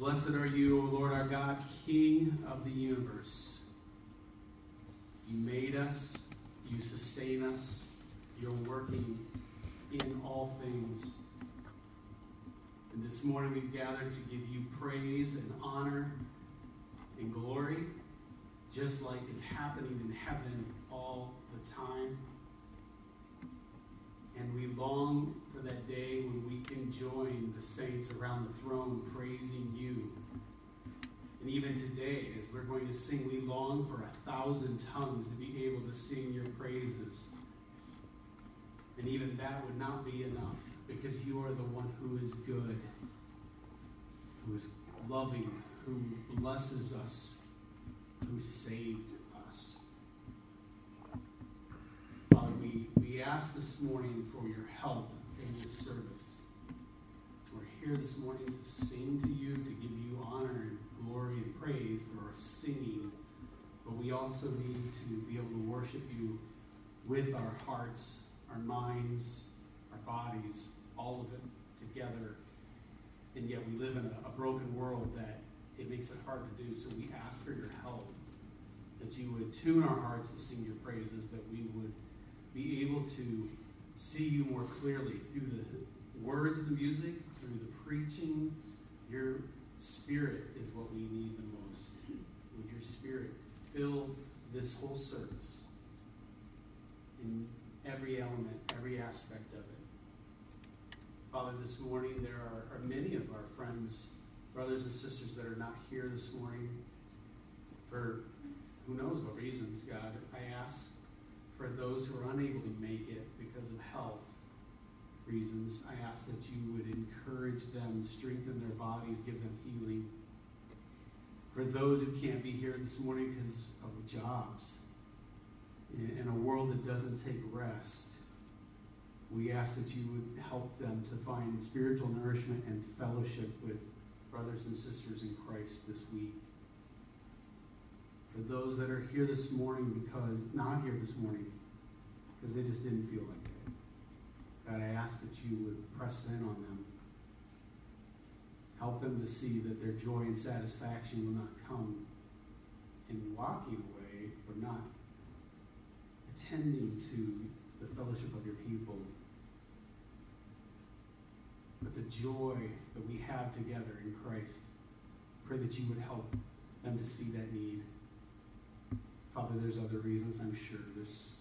Blessed are you, O Lord our God, King of the universe. You made us, you sustain us, you're working in all things. And this morning we've gathered to give you praise and honor and glory, just like is happening in heaven all the time. And we long for that day when we can join the saints around the throne praising you. And even today, as we're going to sing, we long for a thousand tongues to be able to sing your praises. And even that would not be enough because you are the one who is good, who is loving, who blesses us, who saved us. Father, we, ask this morning for your help in this service. We're here this morning to sing to you, to give you honor and glory and praise for our singing, but we also need to be able to worship you with our hearts, our minds, our bodies, all of it together. And yet we live in a, a broken world that it makes it hard to do. So we ask for your help, that you would tune our hearts to sing your praises, that we would be able to see you more clearly through the words of the music, through the preaching. Your spirit is what we need the most. Would your spirit fill this whole service in every element, every aspect of it? Father, this morning there are, are many of our friends, brothers and sisters that are not here this morning for who knows what reasons, God. I ask for those who are unable to make it because of health reasons, I ask that you would encourage them, strengthen their bodies, give them healing. For those who can't be here this morning because of jobs, in a world that doesn't take rest, we ask that you would help them to find spiritual nourishment and fellowship with brothers and sisters in Christ this week. For those that are here this morning because, not here this morning, because they just didn't feel like it. God, I ask that you would press in on them. Help them to see that their joy and satisfaction will not come in walking away or not attending to the fellowship of your people. But the joy that we have together in Christ, pray that you would help them to see that need. Father, there's other reasons, I'm sure. There's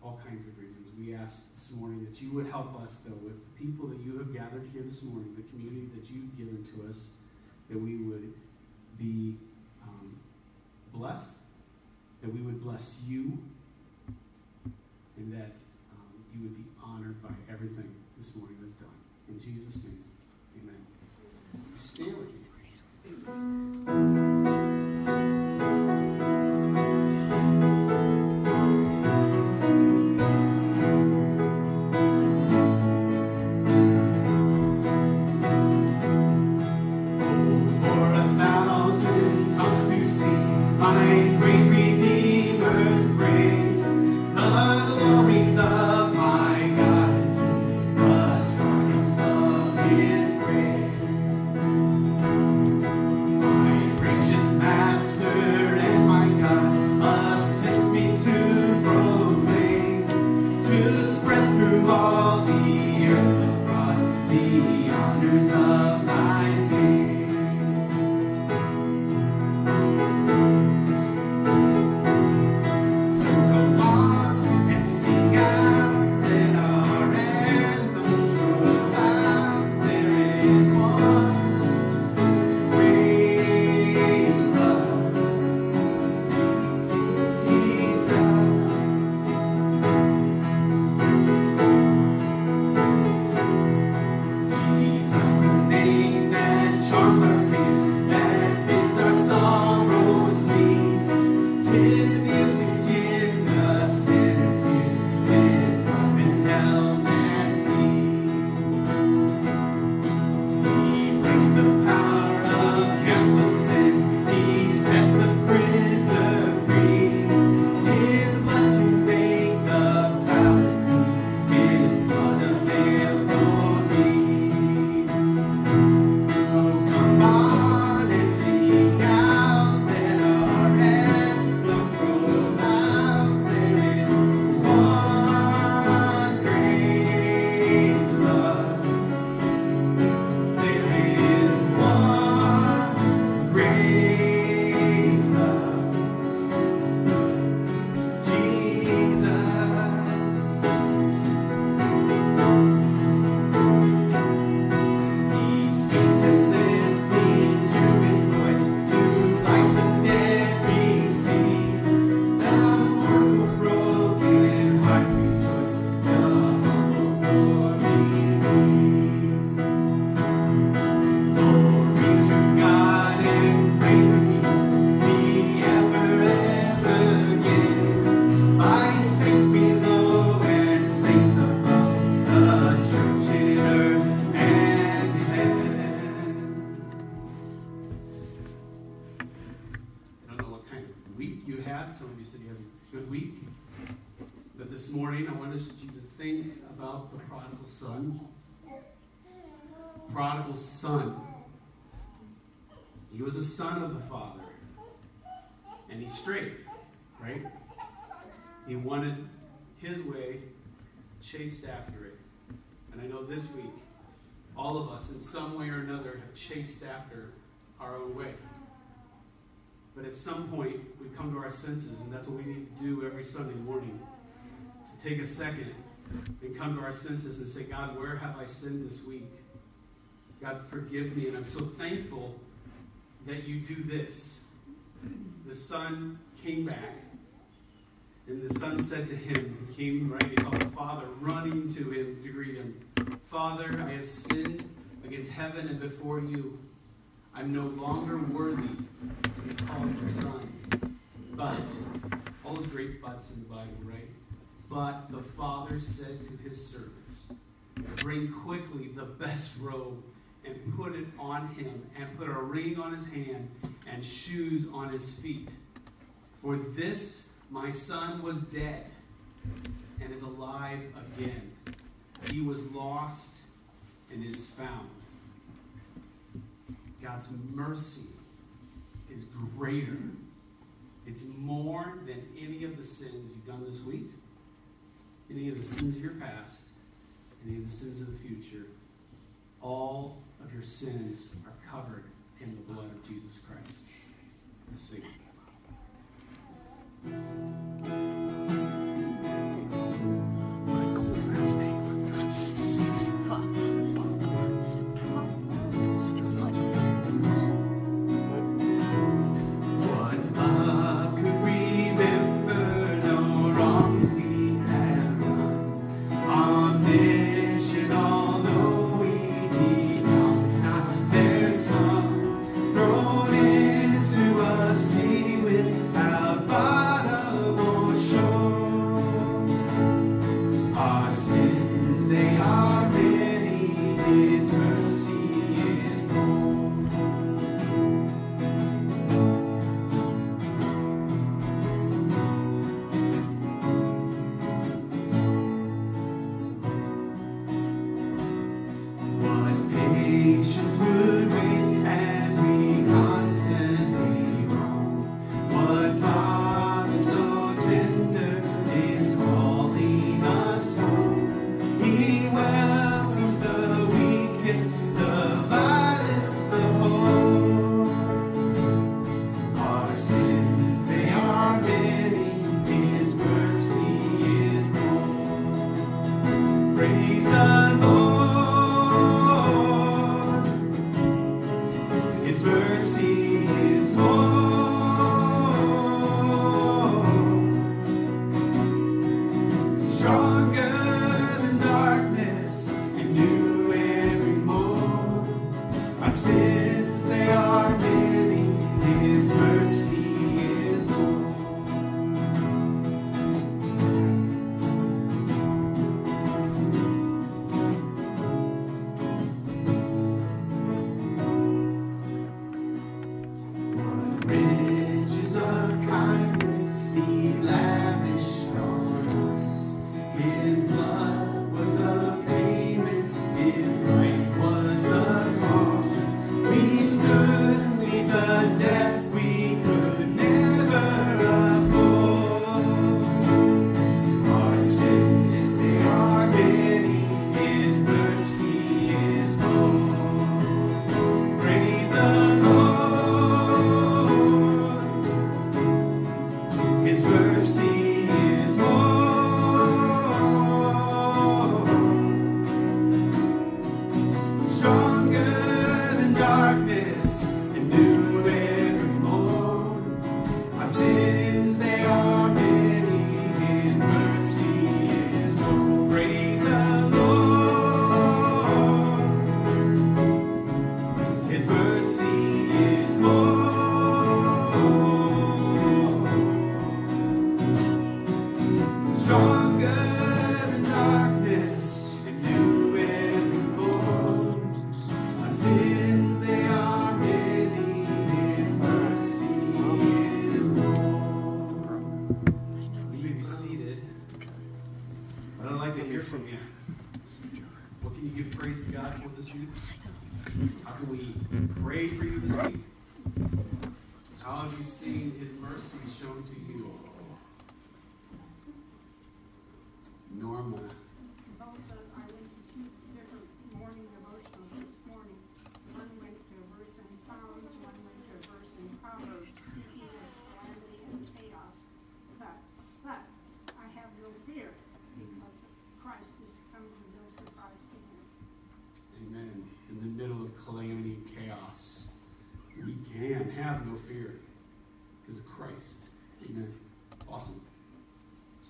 all kinds of reasons. We ask this morning that you would help us, though, with the people that you have gathered here this morning, the community that you've given to us, that we would be um, blessed, that we would bless you, and that um, you would be honored by everything this morning that's done. In Jesus' name, amen. With me. Son. He was a son of the father. And he straight, right? He wanted his way, chased after it. And I know this week, all of us in some way or another have chased after our own way. But at some point, we come to our senses, and that's what we need to do every Sunday morning. To take a second and come to our senses and say, God, where have I sinned this week? God, forgive me. And I'm so thankful that you do this. The son came back, and the son said to him, he came right, he saw the father running to him to greet him. Father, I have sinned against heaven and before you. I'm no longer worthy to be called your son. But, all those great buts in the Bible, right? But the father said to his servants, Bring quickly the best robe and put it on him, and put a ring on his hand and shoes on his feet. For this my son was dead and is alive again. He was lost and is found. God's mercy is greater. It's more than any of the sins you've done this week, any of the sins of your past, any of the sins of the future. All of your sins are covered in the blood of Jesus Christ. Let's sing.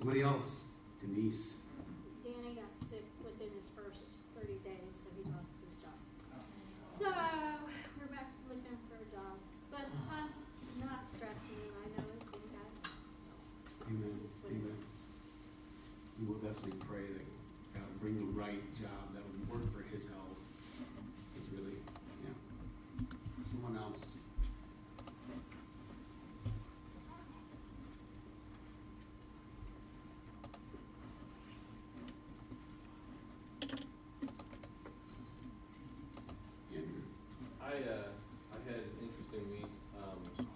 Somebody else? Denise. Danny got sick within his first 30 days, so he lost his job. So we're back to looking for a job, but uh, not stressing. I know it's in God's hands. Amen. Amen. We will definitely pray that God will bring the right job that will work for his health. It's really, yeah. Someone else. Andrew. I uh, I had an interesting week. Um,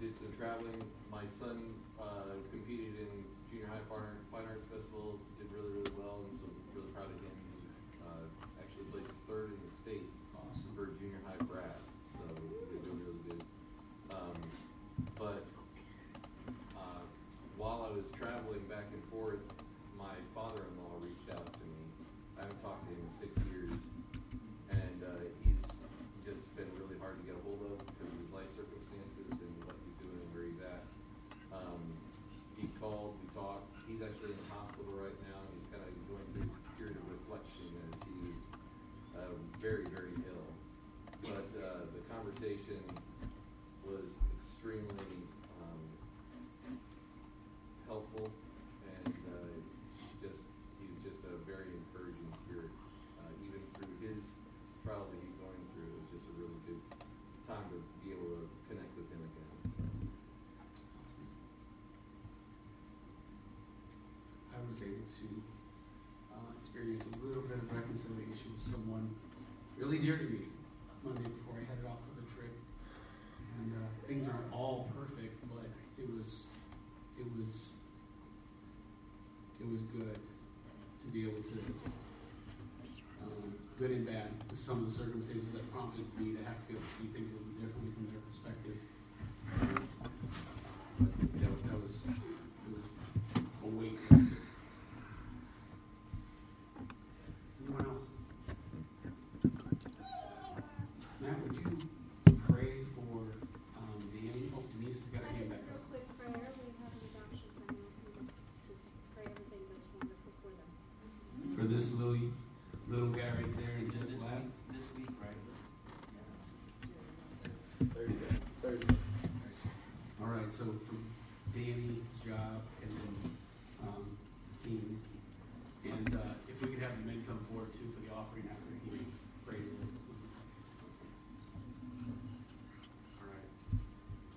did some traveling. My son uh, competed in junior high fine, Art- fine arts festival. Did really really well, and so really proud of him. He was uh, actually placed third in the state Awesome. for junior high brass. So he did really really good. Um, but uh, while I was traveling back and forth, my father-in-law reached out to me. I haven't talked to him in six years and uh, he's just been really hard to get a hold of because of his life circumstances and what he's doing and where he's at. Um, he called, we talked. He's actually in the hospital right now. and He's kind of going through this period of reflection as he is uh, very, very ill. But uh, the conversation was extremely um, helpful and uh, just he's just a very encouraging spirit. Uh, even through his trials that he's going through, it was just a really good time to be able to connect with him again. I was able to uh, experience a little bit of reconciliation with someone really dear to me Monday before I headed off for the trip. And uh, things aren't all perfect, but it was, it was, it was good to be able to, um, good and bad, some of the circumstances that prompted me to have to be able to see things a little differently from their perspective. But that that was a weight lifted. Anyone else? Matt, would you pray for, um, Danny? Oh, Denise has got her I hand did back a real up. quick prayer. We have an adoption coming up. and Just pray everything goes wonderful for them. For this little, little guy right there in Jeff's This lap. week, this week, right? Thursday. Thursday. All right, so for Danny's job and then, um, Dean. And, uh, if we could have the men come forward too for the offering after he prays. All right.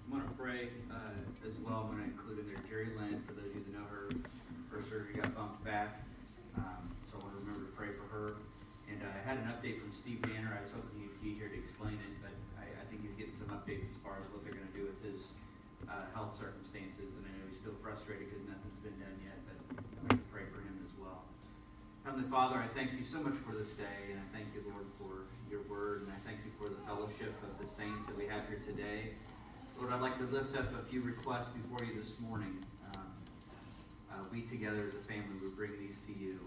I'm gonna pray, uh, as well, I'm gonna Jerry Lynn, for those of you that know her, her surgery got bumped back. Um, so I wanna remember to pray for her. And uh, I had an update from Steve Banner. I was hoping he'd be here to explain it, but I, I think he's getting some updates as far as what they're gonna do with his, uh, health circumstances. And I know he's still frustrated because nothing's been done yet, but I'm gonna pray for him as well. Heavenly Father, I thank you so much for this day, and I thank you, Lord, for your word, and I thank you for the fellowship of the saints that we have here today. Lord, I'd like to lift up a few requests before you this morning. Um, uh, we together as a family would bring these to you.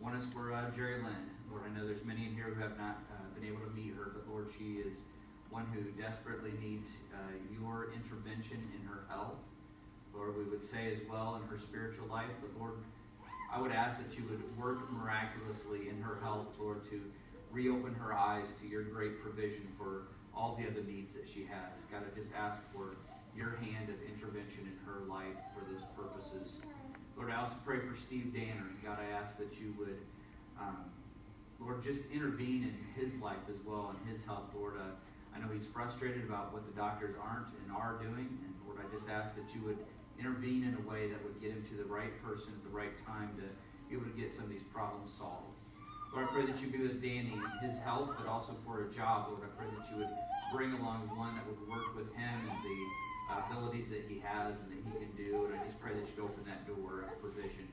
One is for uh, Jerry Lynn. Lord, I know there's many in here who have not uh, been able to meet her, but Lord, she is one who desperately needs uh, your intervention in her health. Lord, we would say as well in her spiritual life, but Lord, I would ask that you would work miraculously in her health, Lord, to reopen her eyes to your great provision for all the other needs that she has. God, I just ask for your hand of intervention in her life for those purposes. Lord, I also pray for Steve Danner. God, I ask that you would, um, Lord, just intervene in his life as well, in his health, Lord. Uh, I know he's frustrated about what the doctors aren't and are doing, and Lord, I just ask that you would intervene in a way that would get him to the right person at the right time to be able to get some of these problems solved. Lord, I pray that you be with Danny, his health, but also for a job. Lord, I pray that you would bring along one that would work with him and the abilities that he has and that he can do. And I just pray that you'd open that door of provision.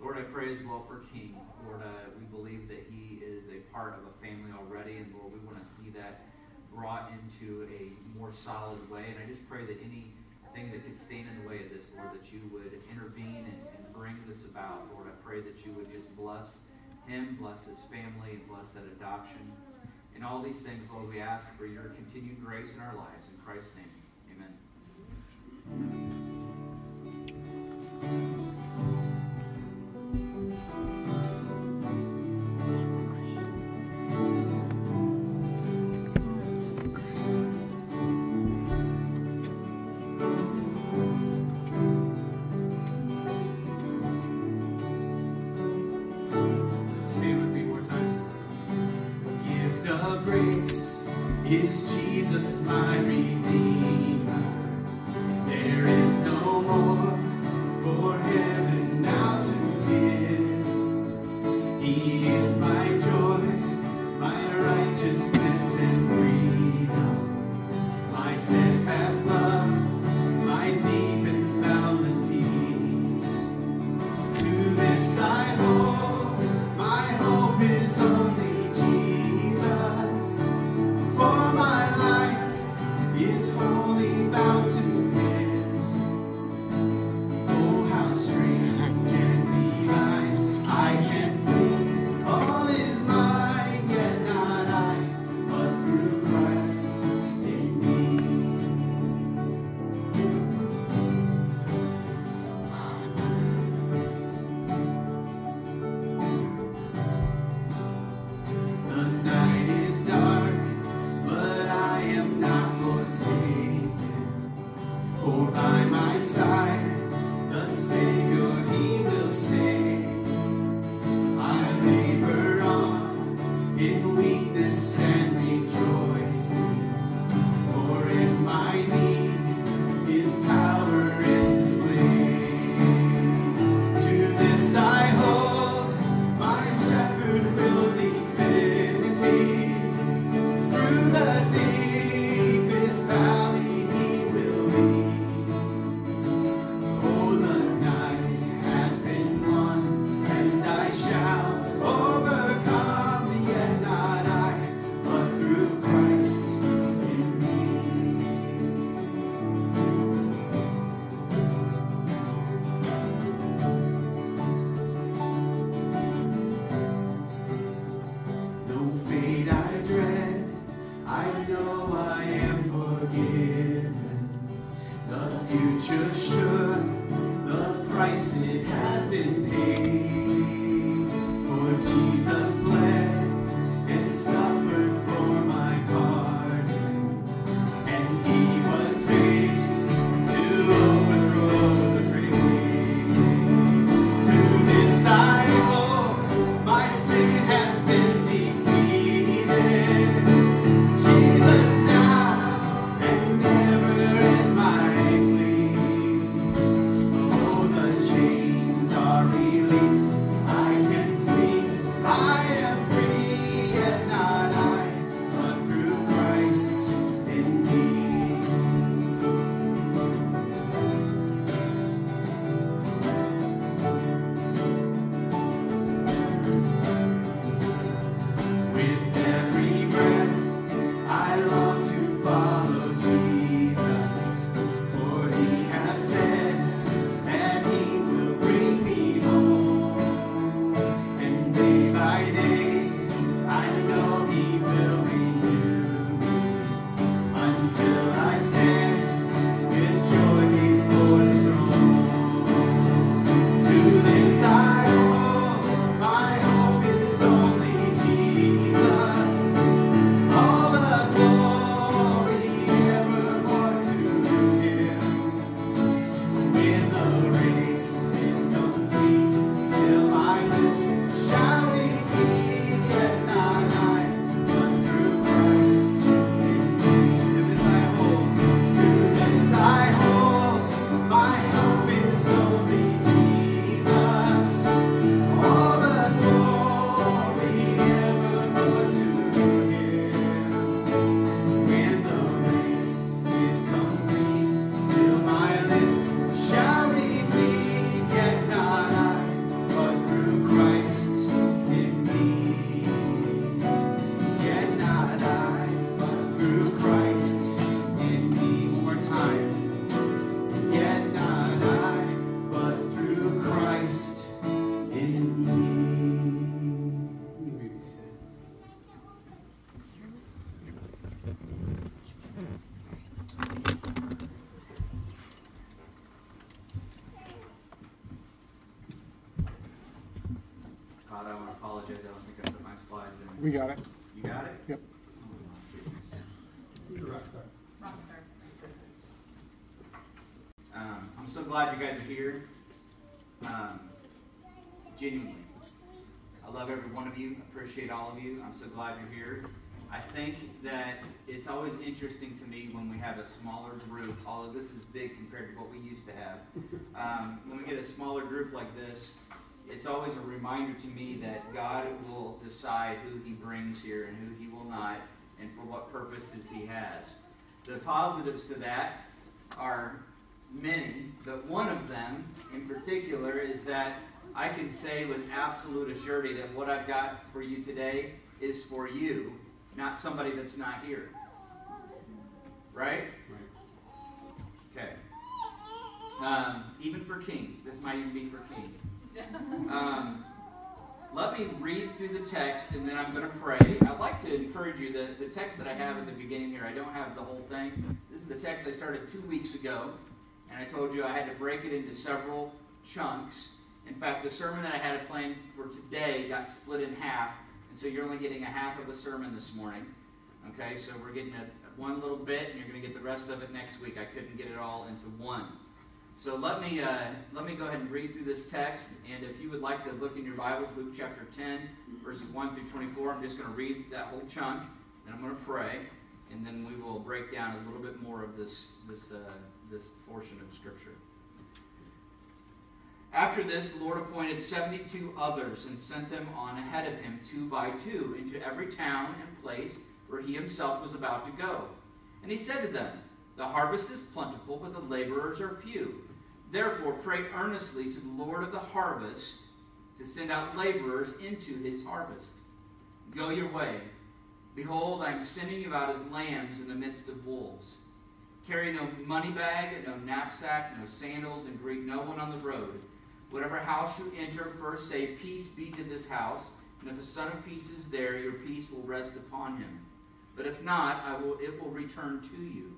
Lord, I pray as well for King. Lord, uh, we believe that he is a part of a family already, and Lord, we want to see that brought into a more solid way. And I just pray that anything that could stand in the way of this, Lord, that you would intervene and, and bring this about. Lord, I pray that you would just bless him, bless his family, and bless that adoption. And all these things, Lord, we ask for your continued grace in our lives. In Christ's name, amen. We got it. You got it? Yep. My goodness. Rockstar. Um, I'm so glad you guys are here. Um, genuinely. I love every one of you. Appreciate all of you. I'm so glad you're here. I think that it's always interesting to me when we have a smaller group, although this is big compared to what we used to have. Um, when we get a smaller group like this, it's always a reminder to me that God will decide who He brings here and who He will not, and for what purposes He has. The positives to that are many, but one of them in particular is that I can say with absolute assurity that what I've got for you today is for you, not somebody that's not here. Right? Right. Okay. Um, even for King. This might even be for King. Um, let me read through the text and then I'm going to pray. I'd like to encourage you that the text that I have at the beginning here, I don't have the whole thing. This is the text I started two weeks ago, and I told you I had to break it into several chunks. In fact, the sermon that I had planned for today got split in half, and so you're only getting a half of a sermon this morning. Okay, so we're getting a, one little bit, and you're going to get the rest of it next week. I couldn't get it all into one. So let me uh, let me go ahead and read through this text, and if you would like to look in your Bibles, Luke chapter 10, verses 1 through 24, I'm just going to read that whole chunk, then I'm going to pray, and then we will break down a little bit more of this this uh, this portion of Scripture. After this, the Lord appointed 72 others and sent them on ahead of him, two by two, into every town and place where he himself was about to go. And he said to them, The harvest is plentiful, but the laborers are few. Therefore, pray earnestly to the Lord of the harvest to send out laborers into his harvest. Go your way. Behold, I am sending you out as lambs in the midst of wolves. Carry no money bag, no knapsack, no sandals, and greet no one on the road. Whatever house you enter, first say, Peace be to this house. And if a son of peace is there, your peace will rest upon him. But if not, I will, it will return to you.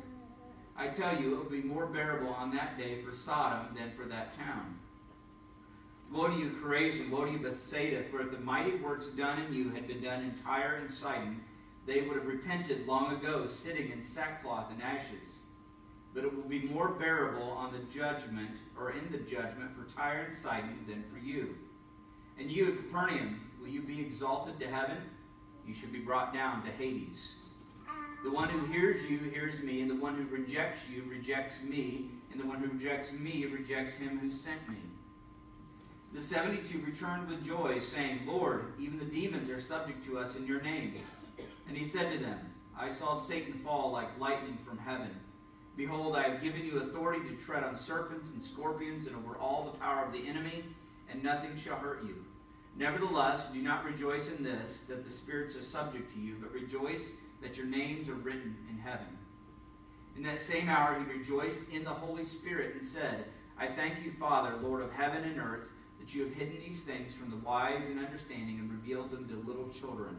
I tell you, it will be more bearable on that day for Sodom than for that town. Woe to you, Chorazin! Woe to you, Bethsaida! For if the mighty works done in you had been done in Tyre and Sidon, they would have repented long ago, sitting in sackcloth and ashes. But it will be more bearable on the judgment, or in the judgment, for Tyre and Sidon than for you. And you, Capernaum, will you be exalted to heaven? You should be brought down to Hades. The one who hears you hears me, and the one who rejects you rejects me, and the one who rejects me rejects him who sent me. The seventy-two returned with joy, saying, Lord, even the demons are subject to us in your name. And he said to them, I saw Satan fall like lightning from heaven. Behold, I have given you authority to tread on serpents and scorpions and over all the power of the enemy, and nothing shall hurt you. Nevertheless, do not rejoice in this, that the spirits are subject to you, but rejoice that your names are written in heaven. In that same hour he rejoiced in the Holy Spirit and said, I thank you, Father, Lord of heaven and earth, that you have hidden these things from the wise and understanding and revealed them to little children.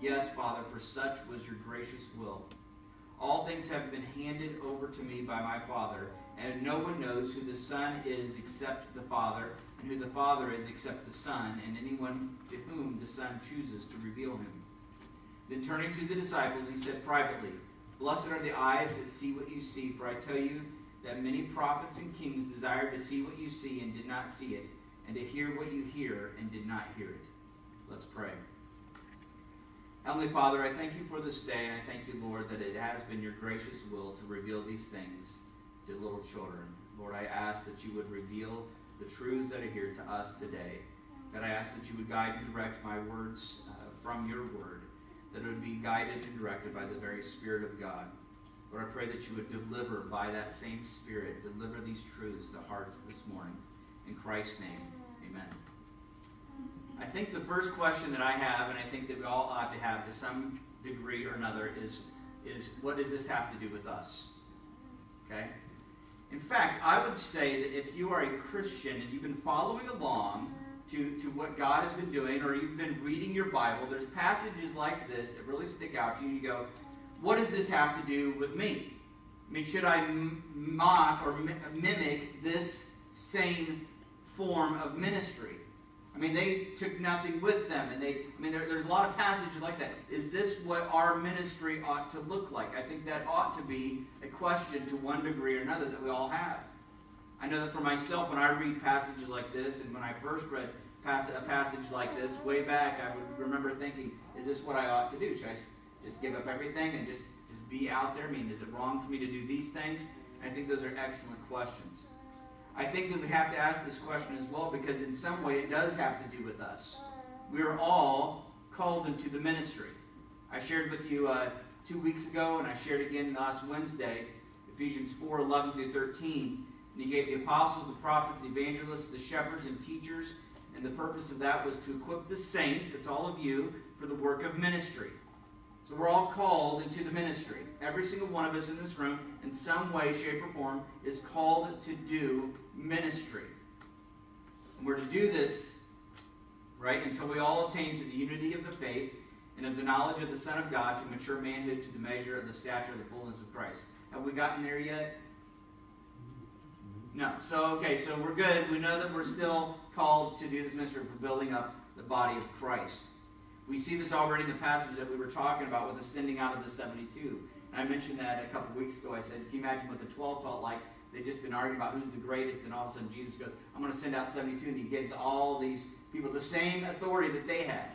Yes, Father, for such was your gracious will. All things have been handed over to me by my Father, and no one knows who the Son is except the Father, and who the Father is except the Son, and anyone to whom the Son chooses to reveal him. Then turning to the disciples, he said privately, Blessed are the eyes that see what you see, for I tell you that many prophets and kings desired to see what you see and did not see it, and to hear what you hear and did not hear it. Let's pray. Heavenly Father, I thank you for this day, and I thank you, Lord, that it has been your gracious will to reveal these things to little children. Lord, I ask that you would reveal the truths that are here to us today. God, I ask that you would guide and direct my words uh, from your word, that it would be guided and directed by the very Spirit of God. Lord, I pray that you would deliver by that same Spirit, deliver these truths to hearts this morning. In Christ's name, amen. I think the first question that I have, and I think that we all ought to have to some degree or another, is, is what does this have to do with us? Okay? In fact, I would say that if you are a Christian and you've been following along to, to what God has been doing, or you've been reading your Bible, there's passages like this that really stick out to you. and You go, what does this have to do with me? I mean, should I mock or mi- mimic this same form of ministry? I mean, they took nothing with them, and they. I mean, there, there's a lot of passages like that. Is this what our ministry ought to look like? I think that ought to be a question to one degree or another that we all have. I know that for myself, when I read passages like this, and when I first read pass- a passage like this way back, I would remember thinking, "Is this what I ought to do? Should I just give up everything and just just be out there? I mean, is it wrong for me to do these things?" I think those are excellent questions. I think that we have to ask this question as well because, in some way, it does have to do with us. We are all called into the ministry. I shared with you uh, two weeks ago, and I shared again last Wednesday, Ephesians 4 11 through 13. And he gave the apostles, the prophets, the evangelists, the shepherds, and teachers. And the purpose of that was to equip the saints, it's all of you, for the work of ministry. So we're all called into the ministry. Every single one of us in this room, in some way, shape, or form, is called to do ministry. And we're to do this, right, until we all attain to the unity of the faith and of the knowledge of the Son of God, to mature manhood, to the measure of the stature of the fullness of Christ. Have we gotten there yet? No. So, okay, so we're good. We know that we're still called to do this ministry for building up the body of Christ. We see this already in the passage that we were talking about with the sending out of the 72. And I mentioned that a couple weeks ago. I said, can you imagine what the 12 felt like? They'd just been arguing about who's the greatest, and all of a sudden Jesus goes, I'm going to send out 72, and he gives all these people the same authority that they had.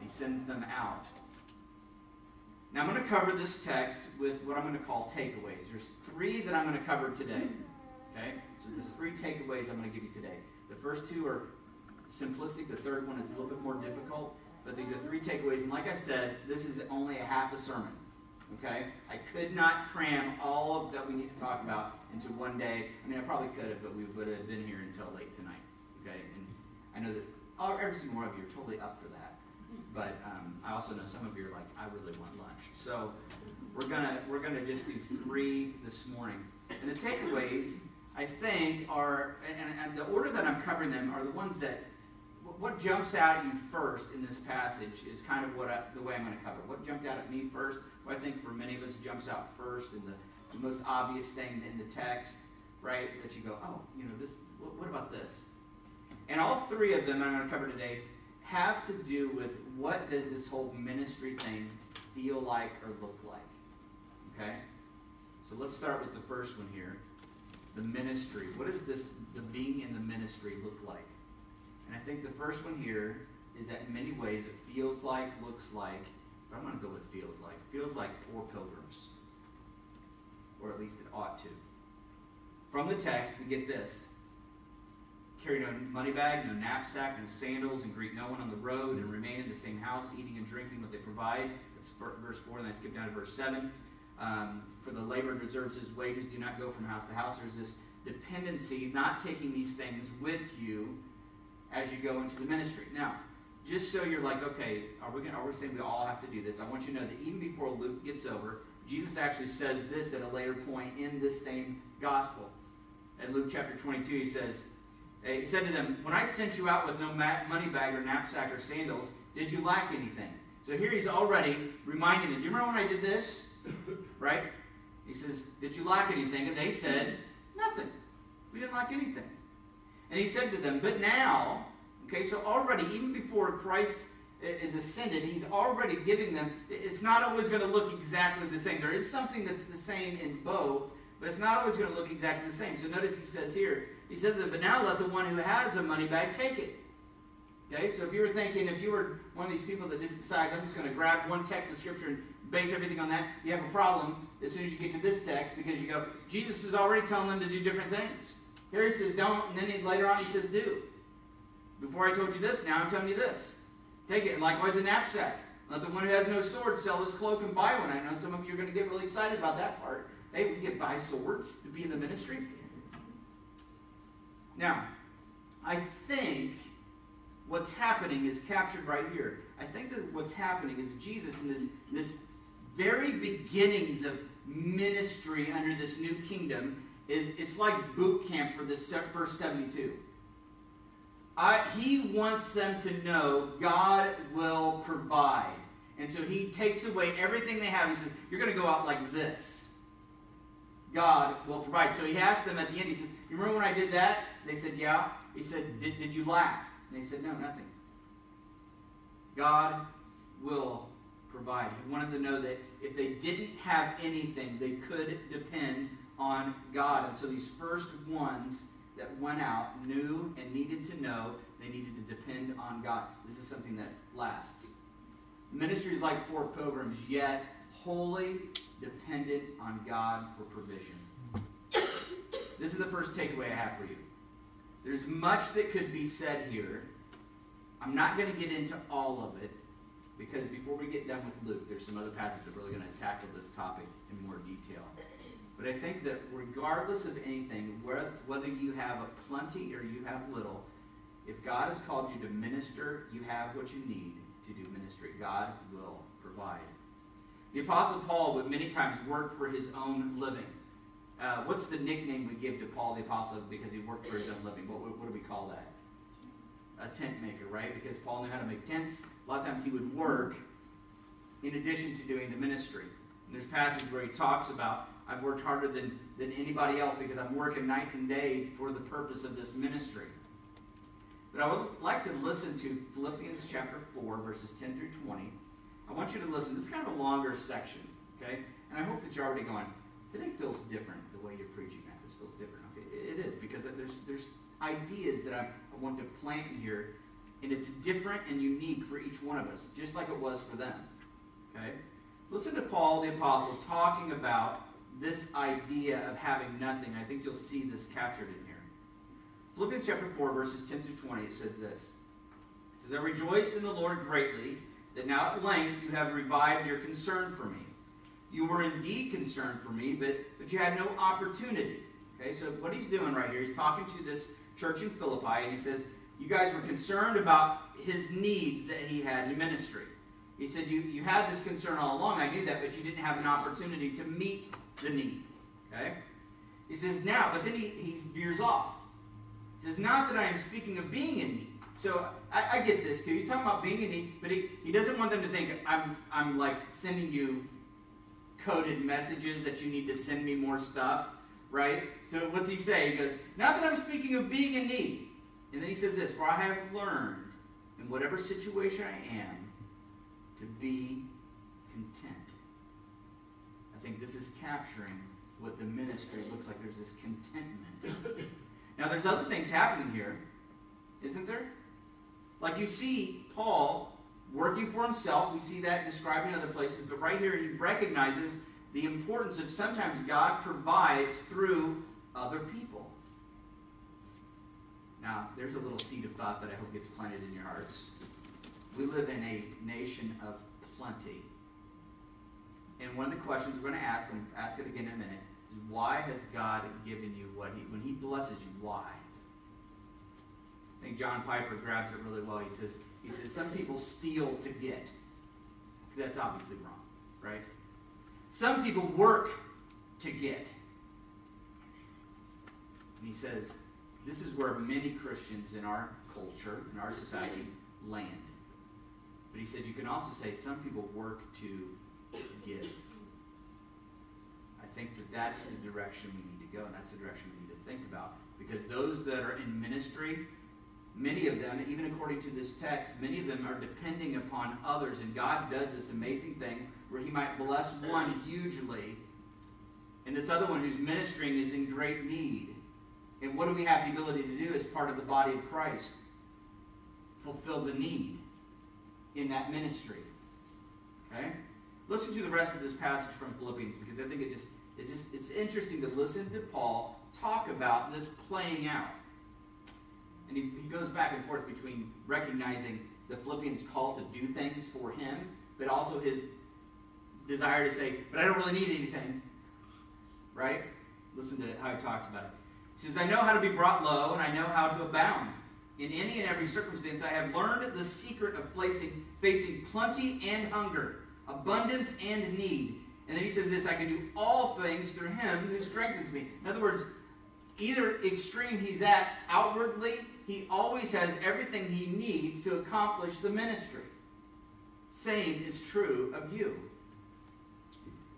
He sends them out. Now I'm going to cover this text with what I'm going to call takeaways. There's three that I'm going to cover today. Okay? So there's three takeaways I'm going to give you today. The first two are simplistic. The third one is a little bit more difficult. But these are three takeaways. And like I said, this is only a half a sermon. Okay? I could not cram all of that we need to talk about into one day. I mean, I probably could have, but we would have been here until late tonight. Okay? And I know that oh, every single one of you are totally up for that. But um, I also know some of you are like, I really want lunch. So we're gonna we're gonna just do three this morning. And the takeaways, I think, are and, and the order that I'm covering them are the ones that what jumps out at you first in this passage is kind of what I, the way I'm going to cover. What jumped out at me first, what I think for many of us jumps out first, and the, the most obvious thing in the text, right? That you go, oh, you know, this. What, what about this? And all three of them I'm going to cover today have to do with what does this whole ministry thing feel like or look like. Okay? So let's start with the first one here. The ministry. What does this the being in the ministry look like? And I think the first one here is that in many ways it feels like, looks like, but I'm going to go with feels like. Feels like poor pilgrims. Or at least it ought to. From the text, we get this carry no money bag, no knapsack, no sandals, and greet no one on the road, and remain in the same house, eating and drinking what they provide. That's verse 4, and then I skip down to verse 7. Um, for the laborer deserves his wages. Do not go from house to house. There's this dependency, not taking these things with you as you go into the ministry. Now, just so you're like, okay, are we, gonna, are we saying we all have to do this? I want you to know that even before Luke gets over, Jesus actually says this at a later point in this same gospel. In Luke chapter 22, he says, he said to them, When I sent you out with no money bag or knapsack or sandals, did you lack anything? So here he's already reminding them, Do you remember when I did this? right? He says, Did you lack anything? And they said, Nothing. We didn't lack anything. And he said to them, But now, okay, so already, even before Christ is ascended, he's already giving them, it's not always going to look exactly the same. There is something that's the same in both, but it's not always going to look exactly the same. So notice he says here, he said to them, But now let the one who has a money bag take it. Okay, so if you were thinking, if you were one of these people that just decides, I'm just going to grab one text of Scripture and base everything on that, you have a problem as soon as you get to this text because you go, Jesus is already telling them to do different things. Here he says don't, and then he, later on he says do. Before I told you this, now I'm telling you this. Take it. And likewise a knapsack. Let the one who has no sword sell his cloak and buy one. I know some of you are going to get really excited about that part. Hey, we get buy swords to be in the ministry. Now, I think what's happening is captured right here. I think that what's happening is Jesus in this, this very beginnings of ministry under this new kingdom is it's like boot camp for this first 72. I, he wants them to know God will provide. And so he takes away everything they have. He says, You're going to go out like this. God will provide. So he asked them at the end, He says, You remember when I did that? They said, Yeah. He said, Did, did you lack? And they said, No, nothing. God will provide. He wanted to know that if they didn't have anything, they could depend on God. And so these first ones that went out knew and needed to know they needed to depend on God. This is something that lasts. Ministries like poor pilgrims, yet wholly dependent on God for provision. This is the first takeaway I have for you. There's much that could be said here. I'm not going to get into all of it because before we get done with Luke, there's some other passages that are really going to tackle this topic in more detail. But I think that regardless of anything, whether you have plenty or you have little, if God has called you to minister, you have what you need to do ministry. God will provide. The Apostle Paul would many times work for his own living. Uh, what's the nickname we give to Paul the Apostle because he worked for his own living? What, what do we call that? A tent maker, right? Because Paul knew how to make tents. A lot of times he would work in addition to doing the ministry. And there's passages where he talks about I've worked harder than, than anybody else because I'm working night and day for the purpose of this ministry. But I would like to listen to Philippians chapter 4, verses 10 through 20. I want you to listen. This is kind of a longer section, okay? And I hope that you're already going, today feels different the way you're preaching that. This feels different. Okay, it is because there's, there's ideas that I, I want to plant here, and it's different and unique for each one of us, just like it was for them, okay? Listen to Paul the Apostle talking about this idea of having nothing. I think you'll see this captured in here. Philippians chapter 4, verses 10 through 20, it says this. It says, I rejoiced in the Lord greatly that now at length you have revived your concern for me. You were indeed concerned for me, but, but you had no opportunity. Okay, so what he's doing right here, he's talking to this church in Philippi, and he says, You guys were concerned about his needs that he had in ministry. He said, you, you had this concern all along. I knew that, but you didn't have an opportunity to meet the need. Okay? He says, now, but then he, he veers off. He says, not that I am speaking of being in need. So I, I, get this too. He's talking about being in need, but he, he doesn't want them to think I'm, I'm like sending you coded messages that you need to send me more stuff, right? So what's he say? He goes, not that I'm speaking of being in need. And then he says this, for I have learned in whatever situation I am to be content. I think this is capturing what the ministry looks like. There's this contentment. now, there's other things happening here, isn't there? Like you see Paul working for himself. We see that described in other places. But right here, he recognizes the importance of sometimes God provides through other people. Now, there's a little seed of thought that I hope gets planted in your hearts. We live in a nation of plenty. And one of the questions we're going to ask, and ask it again in a minute, is why has God given you what He, when He blesses you, why? I think John Piper grabs it really well. He says, he says, some people steal to get. That's obviously wrong, right? Some people work to get. And he says, this is where many Christians in our culture, in our society, land. But he said you can also say some people work to give. I think that that's the direction we need to go, and that's the direction we need to think about. Because those that are in ministry, many of them, even according to this text, many of them are depending upon others. And God does this amazing thing where He might bless one hugely, and this other one who's ministering is in great need. And what do we have the ability to do as part of the body of Christ? Fulfill the need in that ministry. Okay? Listen to the rest of this passage from Philippians because I think it just it just it's interesting to listen to Paul talk about this playing out. And he, he goes back and forth between recognizing the Philippians' call to do things for him, but also his desire to say, but I don't really need anything. Right? Listen to how he talks about it. He says, I know how to be brought low, and I know how to abound. In any and every circumstance, I have learned the secret of facing, facing plenty and hunger, abundance and need. And then he says this I can do all things through him who strengthens me. In other words, either extreme he's at outwardly, he always has everything he needs to accomplish the ministry. Same is true of you.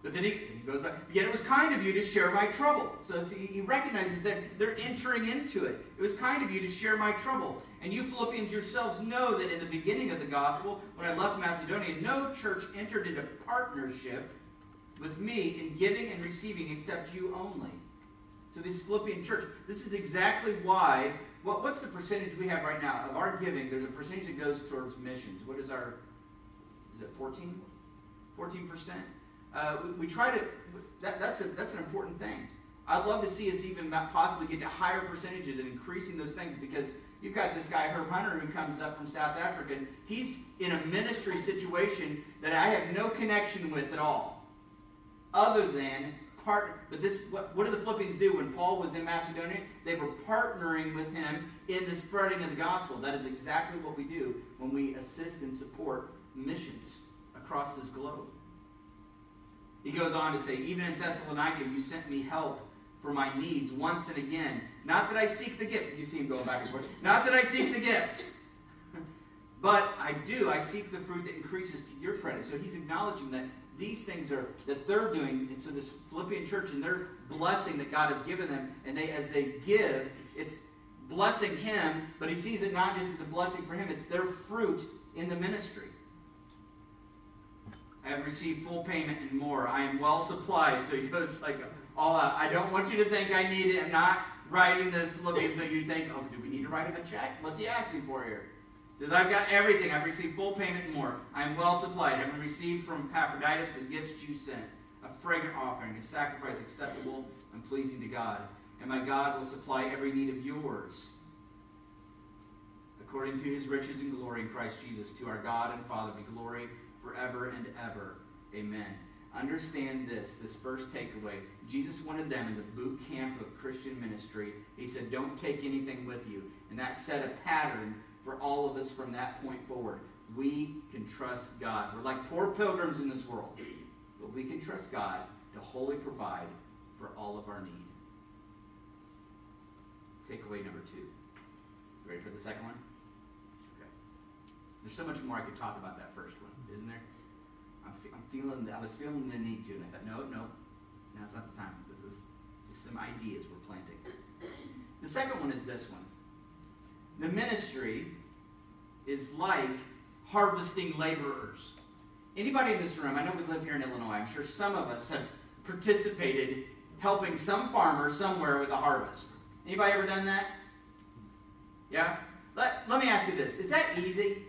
But then he, goes back, yet it was kind of you to share my trouble. So he recognizes that they're entering into it. It was kind of you to share my trouble. And you Philippians yourselves know that in the beginning of the gospel, when I left Macedonia, no church entered into partnership with me in giving and receiving except you only. So this Philippian church, this is exactly why. What, what's the percentage we have right now of our giving? There's a percentage that goes towards missions. What is our? Is it 14? 14 percent. Uh, we, we, try to. That, that's a, that's an important thing. I'd love to see us even possibly get to higher percentages and increasing those things because you've got this guy Herb Hunter who comes up from South Africa. And he's in a ministry situation that I have no connection with at all, other than part. But this, what, what did the Philippians do when Paul was in Macedonia? They were partnering with him in the spreading of the gospel. That is exactly what we do when we assist and support missions across this globe. He goes on to say, Even in Thessalonica, you sent me help for my needs once and again. Not that I seek the gift. You see him going back and forth. Not that I seek the gift. but I do. I seek the fruit that increases to your credit. So he's acknowledging that these things are that they're doing. And so this Philippian church and their blessing that God has given them, and they as they give, it's blessing him, but he sees it not just as a blessing for him, it's their fruit in the ministry. I have received full payment and more. I am well supplied. So he goes like all out. I don't want you to think I need it. I'm not writing this looking so you think, oh, do we need to write him a check? What's he asking for here? He says, I've got everything. I've received full payment and more. I am well supplied, having received from Epaphroditus the gifts you sent, a fragrant offering, a sacrifice acceptable and pleasing to God. And my God will supply every need of yours according to his riches and glory in Christ Jesus. To our God and Father be glory forever and ever. Amen. Understand this, this first takeaway. Jesus wanted them in the boot camp of Christian ministry. He said, Don't take anything with you. And that set a pattern for all of us from that point forward. We can trust God. We're like poor pilgrims in this world, but we can trust God to wholly provide for all of our need. Takeaway number two. Ready for the second one? Okay. There's so much more I could talk about that first one isn't there? I'm, fe- I'm feeling, I was feeling the need to, and I thought, no, no, now's not the time. This is just some ideas we're planting. The second one is this one. The ministry is like harvesting laborers. Anybody in this room, I know we live here in Illinois, I'm sure some of us have participated helping some farmer somewhere with a harvest. Anybody ever done that? Yeah? Let, let me ask you this. Is that easy?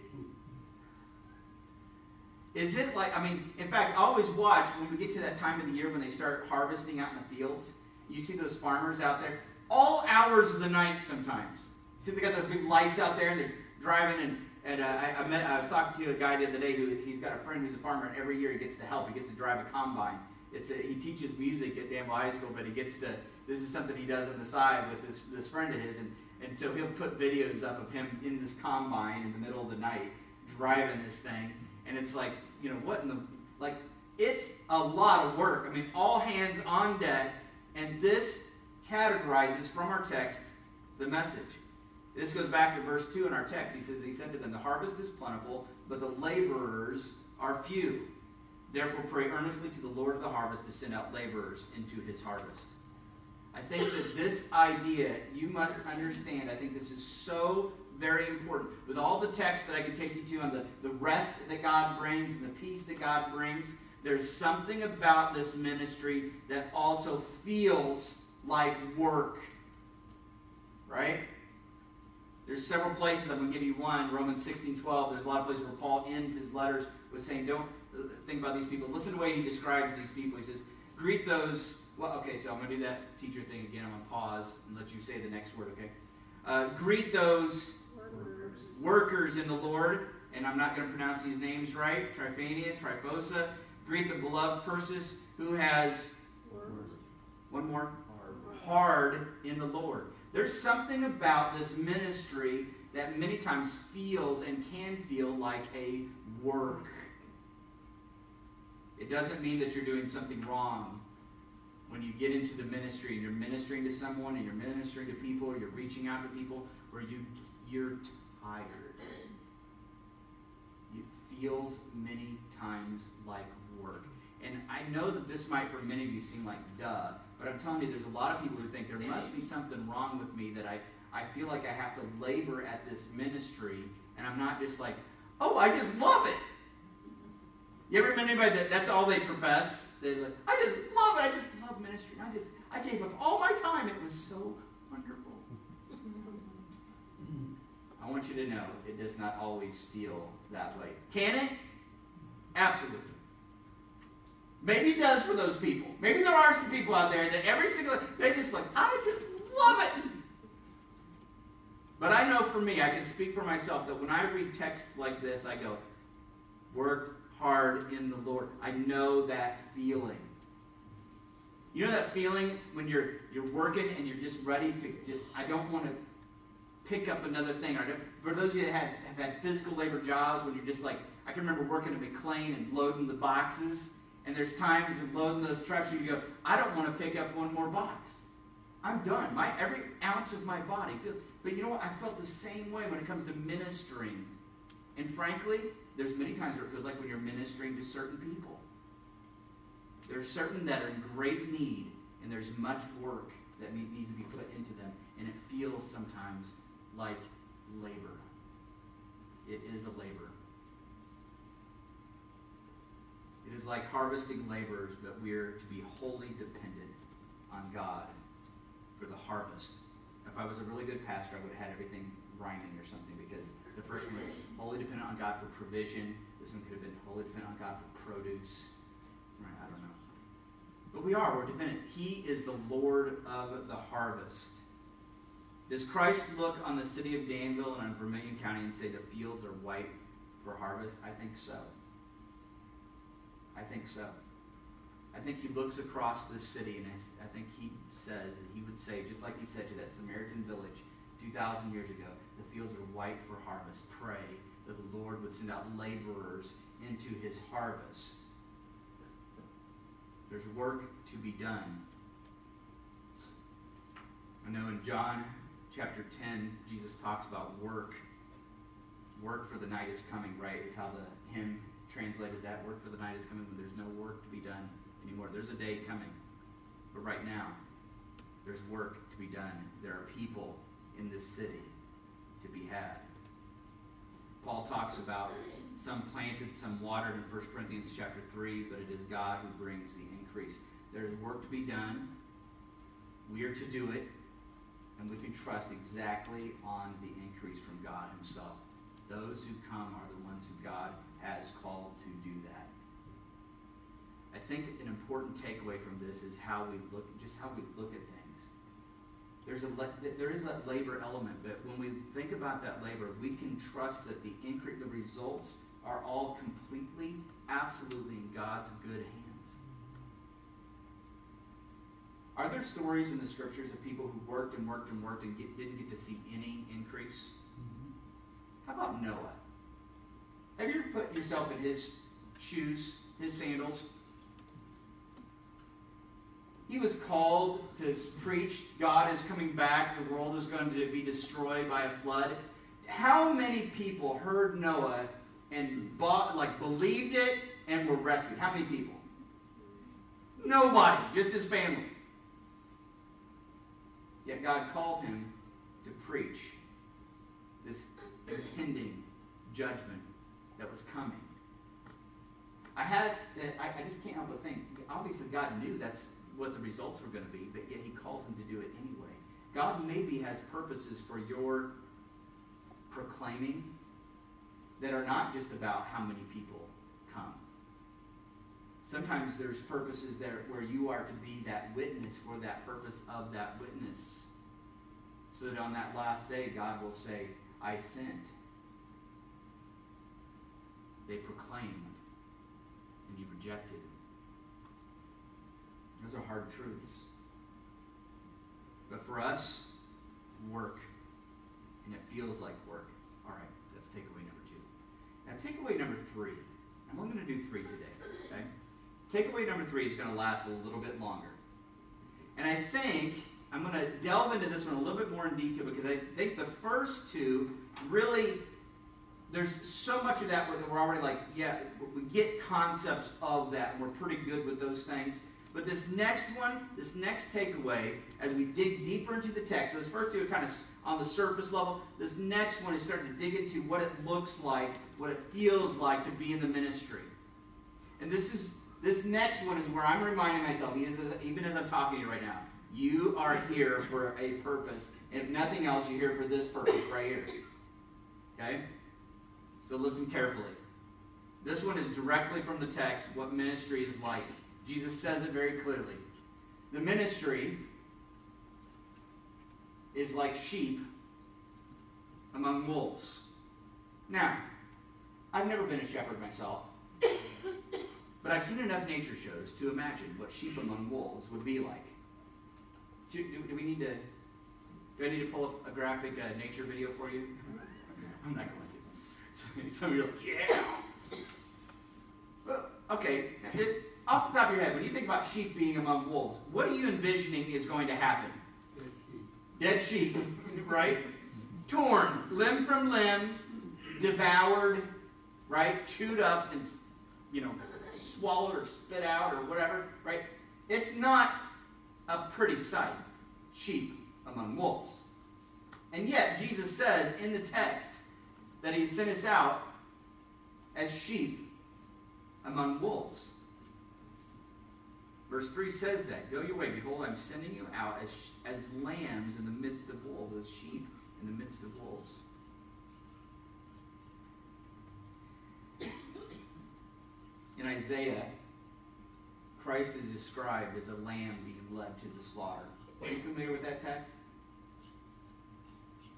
Is it like, I mean, in fact, I always watch when we get to that time of the year when they start harvesting out in the fields. You see those farmers out there, all hours of the night sometimes. See, they got those big lights out there and they're driving. And, and uh, I, I, met, I was talking to a guy the other day who he's got a friend who's a farmer, and every year he gets to help. He gets to drive a combine. It's a, he teaches music at Danville High School, but he gets to, this is something he does on the side with this, this friend of his. And, and so he'll put videos up of him in this combine in the middle of the night driving this thing and it's like, you know, what in the, like, it's a lot of work. I mean, all hands on deck, and this categorizes from our text the message. This goes back to verse 2 in our text. He says, He said to them, The harvest is plentiful, but the laborers are few. Therefore, pray earnestly to the Lord of the harvest to send out laborers into his harvest. I think that this idea, you must understand, I think this is so very important. With all the text that I could take you to on the, the rest that God brings and the peace that God brings, there's something about this ministry that also feels like work. Right? There's several places, I'm going to give you one, Romans 16, 12. There's a lot of places where Paul ends his letters with saying, don't think about these people. Listen to the way he describes these people. He says, greet those, well, okay, so I'm going to do that teacher thing again. I'm going to pause and let you say the next word, okay? Uh, greet those workers. in the Lord, and I'm not going to pronounce these names right, Tryphania, Tryphosa. Greet the beloved Persis, who has one more hard in the Lord. There's something about this ministry that many times feels and can feel like a work. It doesn't mean that you're doing something wrong when you get into the ministry and you're ministering to someone and you're ministering to people or you're reaching out to people where you you're tired. It feels many times like work. And I know that this might for many of you seem like duh, but I'm telling you there's a lot of people who think there must be something wrong with me that I, I feel like I have to labor at this ministry and I'm not just like, oh, I just love it. You ever met anybody that that's all they profess? They're like, I just love it. I just love ministry. I just I gave up all my time. It was so I want you to know it does not always feel that way. Can it? Absolutely. Maybe it does for those people. Maybe there are some people out there that every single they just like, I just love it. But I know for me, I can speak for myself that when I read text like this, I go, worked hard in the Lord. I know that feeling. You know that feeling when you're you're working and you're just ready to just I don't want to pick up another thing. Or for those of you that have, have had physical labor jobs when you're just like I can remember working at McLane and loading the boxes and there's times of loading those trucks where you go, I don't want to pick up one more box. I'm done. My every ounce of my body feels but you know what? I felt the same way when it comes to ministering. And frankly, there's many times where it feels like when you're ministering to certain people. There are certain that are in great need, and there's much work that needs to be put into them, and it feels sometimes like labor. It is a labor. It is like harvesting laborers, but we're to be wholly dependent on God for the harvest. If I was a really good pastor, I would have had everything rhyming or something because the first one was wholly dependent on God for provision. This one could have been wholly dependent on God for produce. Right, I don't know. But we are, we're dependent. He is the Lord of the harvest. Does Christ look on the city of Danville and on Vermilion County and say the fields are white for harvest? I think so. I think so. I think he looks across the city and I think he says, and he would say, just like he said to that Samaritan village 2,000 years ago, the fields are white for harvest. Pray that the Lord would send out laborers into his harvest. There's work to be done. I know in John chapter 10, Jesus talks about work. Work for the night is coming, right? Is how the hymn translated that. Work for the night is coming when there's no work to be done anymore. There's a day coming. But right now, there's work to be done. There are people in this city to be had. Paul talks about some planted, some watered in 1 Corinthians chapter 3, but it is God who brings the increase. There's work to be done. We are to do it, and we can trust exactly on the increase from God Himself. Those who come are the ones who God has called to do that. I think an important takeaway from this is how we look, just how we look at things. There's a there is labor element, but when we think about that labor, we can trust that the increase, the results are all completely, absolutely in God's good hands. Are there stories in the scriptures of people who worked and worked and worked and get, didn't get to see any increase? Mm-hmm. How about Noah? Have you ever put yourself in his shoes, his sandals? He was called to preach God is coming back, the world is going to be destroyed by a flood. How many people heard Noah and bought, like believed it and were rescued? How many people? Nobody, just his family. Yet God called him to preach this impending judgment that was coming. I had, I, I just can't help but think, obviously God knew that's what the results were going to be, but yet he called him to do it anyway. God maybe has purposes for your proclaiming that are not just about how many people. Sometimes there's purposes there where you are to be that witness for that purpose of that witness. So that on that last day, God will say, I sent. They proclaimed, and you rejected. Those are hard truths. But for us, work and it feels like work. All right, that's takeaway number two. Now, takeaway number three. I'm only going to do three today. Takeaway number three is going to last a little bit longer, and I think I'm going to delve into this one a little bit more in detail because I think the first two really there's so much of that that we're already like, yeah, we get concepts of that, and we're pretty good with those things. But this next one, this next takeaway, as we dig deeper into the text, so this first two are kind of on the surface level. This next one is starting to dig into what it looks like, what it feels like to be in the ministry. And this is this next one is where I'm reminding myself, even as I'm talking to you right now, you are here for a purpose. And if nothing else, you're here for this purpose right here. Okay? So listen carefully. This one is directly from the text what ministry is like. Jesus says it very clearly. The ministry is like sheep among wolves. Now, I've never been a shepherd myself, but I've seen enough nature shows to imagine what sheep among wolves would be like. Do, do, do we need to? Do I need to pull up a graphic uh, nature video for you? I'm not going to. Some of you are like, yeah. Well, okay, it, off the top of your head, when you think about sheep being among wolves, what are you envisioning is going to happen? Dead sheep, right? Torn, limb from limb, devoured, right? Chewed up and, you know, swallowed or spit out or whatever, right? It's not a pretty sight, sheep among wolves. And yet, Jesus says in the text that he sent us out as sheep among wolves. Verse 3 says that. Go your way. Behold, I'm sending you out as, as lambs in the midst of wolves, as sheep in the midst of wolves. In Isaiah, Christ is described as a lamb being led to the slaughter. Are you familiar with that text?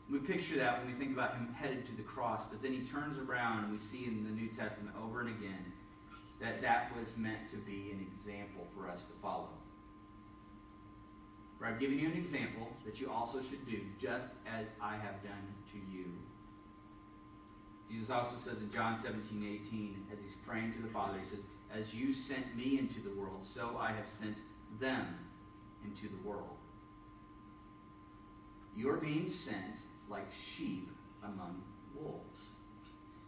We picture that when we think about him headed to the cross, but then he turns around and we see in the New Testament over and again that that was meant to be an example for us to follow. For I've given you an example that you also should do just as I have done to you. Jesus also says in John 17, 18, as he's praying to the Father, he says, As you sent me into the world, so I have sent them into the world. You're being sent like sheep among wolves.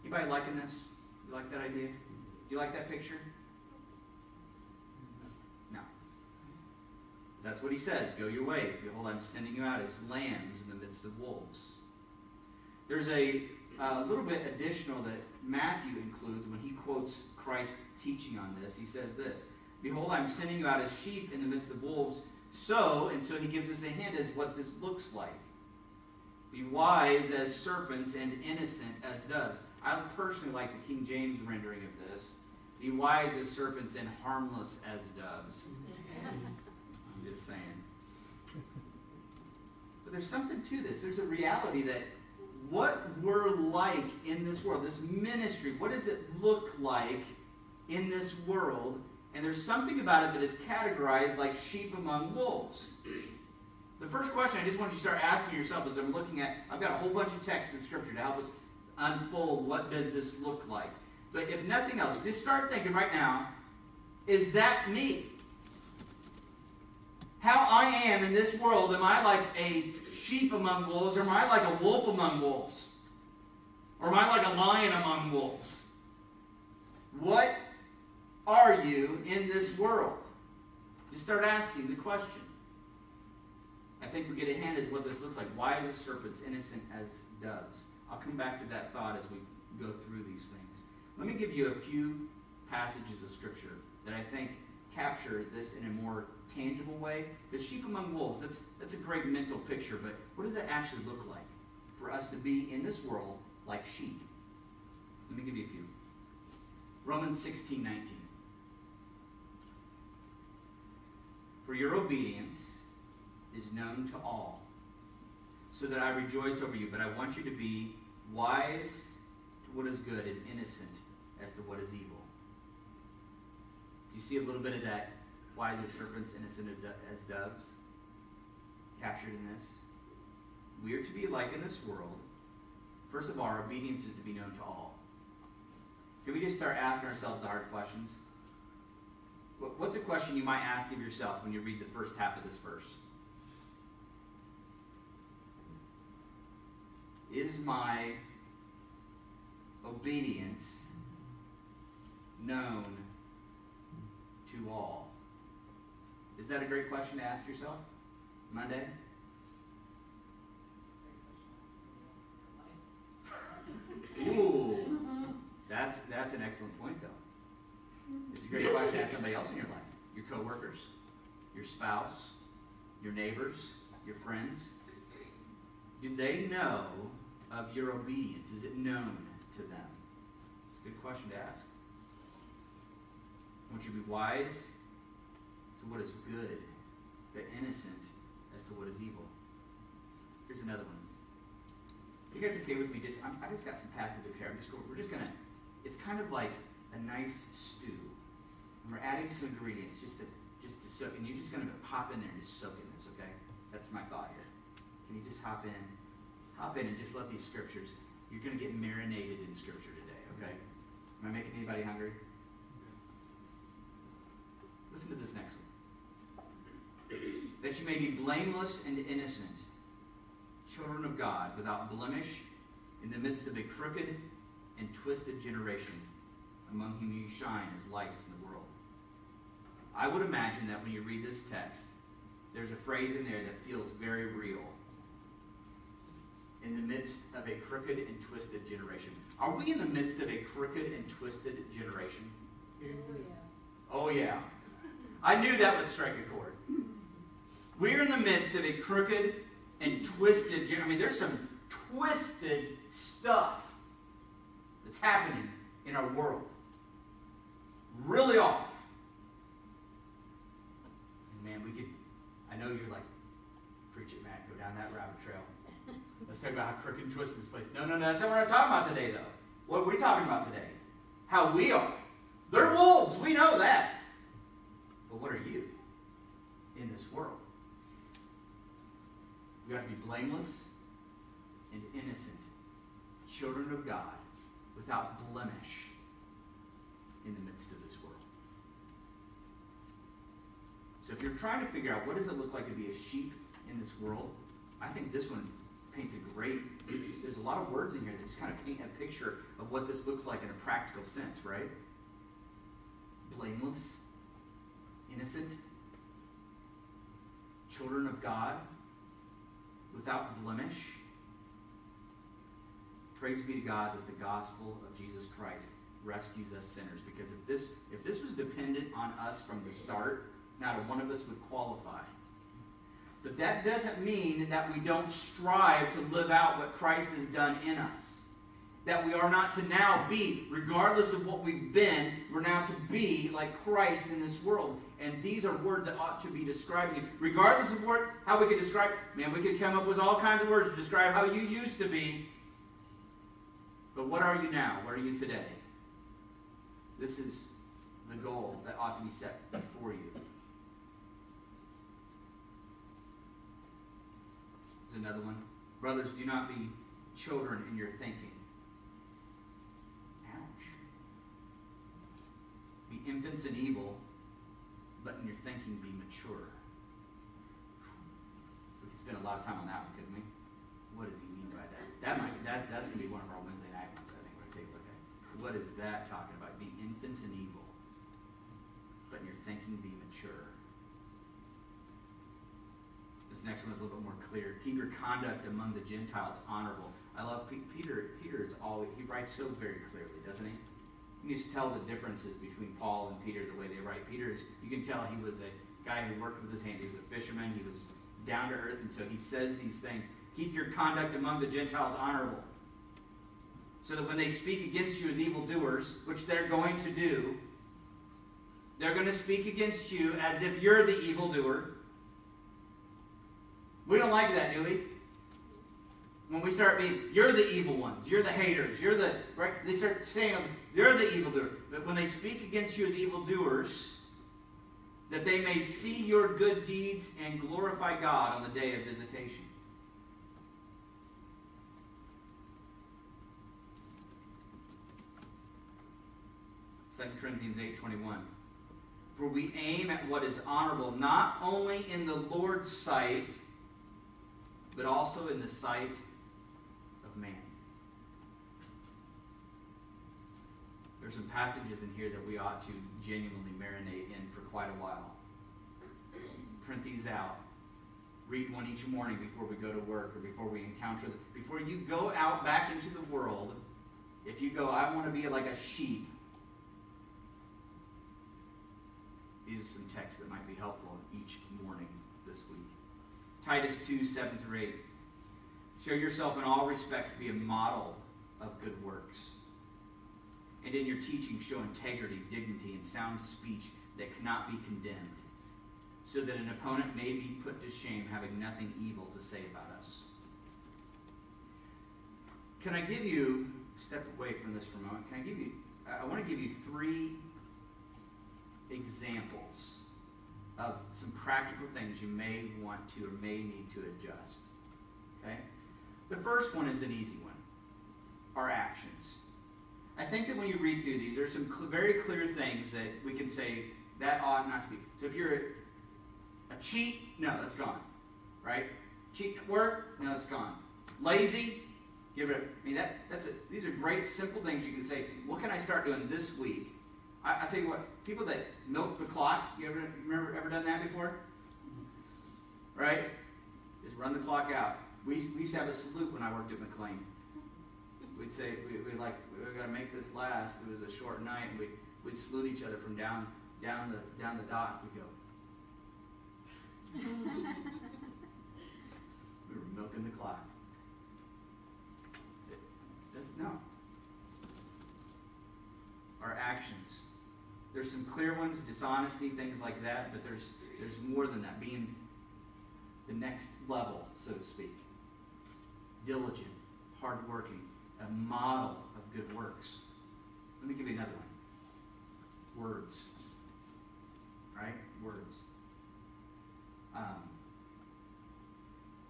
Anybody liking this? You like that idea? Do you like that picture? No. That's what he says. Go your way. Behold, I'm sending you out as lambs in the midst of wolves. There's a uh, little bit additional that Matthew includes when he quotes Christ teaching on this. He says this Behold, I'm sending you out as sheep in the midst of wolves. So, and so he gives us a hint as what this looks like. Be wise as serpents and innocent as doves. I personally like the King James rendering of this. Be wise as serpents and harmless as doves. I'm just saying. But there's something to this. There's a reality that what we're like in this world, this ministry, what does it look like in this world? And there's something about it that is categorized like sheep among wolves. The first question I just want you to start asking yourself as I'm looking at, I've got a whole bunch of text in Scripture to help us unfold what does this look like. But if nothing else, just start thinking right now, is that me? How I am in this world, am I like a sheep among wolves, or am I like a wolf among wolves? Or am I like a lion among wolves? What are you in this world? Just start asking the question. I think we get a hint as what this looks like. Why is a serpents innocent as doves? I'll come back to that thought as we go through these things. Let me give you a few passages of Scripture that I think capture this in a more tangible way. The sheep among wolves, that's, that's a great mental picture, but what does that actually look like for us to be in this world like sheep? Let me give you a few. Romans 16 19. For your obedience is known to all, so that I rejoice over you. But I want you to be wise to what is good and innocent as to what is evil. You see a little bit of that wise as serpents, innocent as doves captured in this? We are to be like in this world First of all, our obedience is to be known to all. Can we just start asking ourselves the hard questions? What's a question you might ask of yourself when you read the first half of this verse? Is my obedience known to all? Is that a great question to ask yourself? Monday? Ooh, that's that's an excellent point, though. It's a great question to ask somebody else in your life, your coworkers, your spouse, your neighbors, your friends. Do they know of your obedience? Is it known to them? It's a good question to ask. I want you to be wise what is good, but innocent as to what is evil. Here's another one. You guys okay with me? Just I'm, I just got some passage up here. I'm just going, we're just gonna. It's kind of like a nice stew, and we're adding some ingredients just to just to soak. And you're just gonna hop in there and just soak in this. Okay? That's my thought here. Can you just hop in, hop in, and just let these scriptures. You're gonna get marinated in scripture today. Okay? Am I making anybody hungry? Listen to this next one. That you may be blameless and innocent children of God without blemish in the midst of a crooked and twisted generation among whom you shine as lights in the world. I would imagine that when you read this text, there's a phrase in there that feels very real. In the midst of a crooked and twisted generation. Are we in the midst of a crooked and twisted generation? Oh, yeah. Oh, I knew that would strike a chord. We're in the midst of a crooked and twisted. I mean, there's some twisted stuff that's happening in our world. Really off. And man, we could, I know you're like, preach it, Matt, go down that rabbit trail. Let's talk about how crooked and twisted this place. No, no, no, that's not what I'm talking about today, though. What we're we talking about today? How we are. They're wolves, we know that. But what are you in this world? We ought to be blameless and innocent, children of God, without blemish in the midst of this world. So if you're trying to figure out what does it look like to be a sheep in this world, I think this one paints a great there's a lot of words in here that just kind of paint a picture of what this looks like in a practical sense, right? Blameless, innocent, children of God, without blemish. Praise be to God that the gospel of Jesus Christ rescues us sinners. Because if this if this was dependent on us from the start, not a one of us would qualify. But that doesn't mean that we don't strive to live out what Christ has done in us. That we are not to now be, regardless of what we've been, we're now to be like Christ in this world. And these are words that ought to be describing you. Regardless of what, how we could describe, man, we could come up with all kinds of words to describe how you used to be. But what are you now? What are you today? This is the goal that ought to be set before you. There's another one. Brothers, do not be children in your thinking. Be infants in evil, but in your thinking be mature. We could spend a lot of time on that one, couldn't we? What does he mean by that? That might that that's gonna be one of our Wednesday night ones, I think we're gonna take a look at. What is that talking about? Be infants in evil, but in your thinking be mature. This next one is a little bit more clear. Keep your conduct among the Gentiles honorable. I love P- Peter. Peter is always he writes so very clearly, doesn't he? You can just tell the differences between Paul and Peter the way they write. Peter is you can tell he was a guy who worked with his hand. He was a fisherman. He was down to earth, and so he says these things. Keep your conduct among the Gentiles honorable. So that when they speak against you as evildoers, which they're going to do, they're going to speak against you as if you're the evildoer. We don't like that, do we? When we start being, you're the evil ones, you're the haters, you're the, right? They start saying, they're the evildoer. But when they speak against you as evildoers, that they may see your good deeds and glorify God on the day of visitation. Second Corinthians 8.21 For we aim at what is honorable, not only in the Lord's sight, but also in the sight of man. There's some passages in here that we ought to genuinely marinate in for quite a while. Print these out. Read one each morning before we go to work or before we encounter the, before you go out back into the world. If you go, I want to be like a sheep. These are some texts that might be helpful each morning this week. Titus 2, 7 through 8. Show yourself in all respects to be a model of good works. And in your teaching, show integrity, dignity, and sound speech that cannot be condemned, so that an opponent may be put to shame, having nothing evil to say about us. Can I give you, step away from this for a moment, can I give you, I want to give you three examples of some practical things you may want to or may need to adjust. Okay? The first one is an easy one our actions. I think that when you read through these, there's some cl- very clear things that we can say that ought not to be. So if you're a, a cheat, no, that's gone. Right? Cheat at work, no, that's gone. Lazy, give it. I mean, that that's it. These are great, simple things you can say. What can I start doing this week? I, I tell you what, people that milk the clock. You ever remember ever done that before? Right? Just run the clock out. We, we used to have a salute when I worked at McLane. We'd say we we like we got to make this last. It was a short night. And we we'd salute each other from down down the down the dock. We go. we were milking the clock. It- That's no. Our actions. There's some clear ones, dishonesty, things like that, but there's there's more than that. Being the next level, so to speak. Diligent, hardworking, a model of good works. Let me give you another one. Words. Right? Words. Um,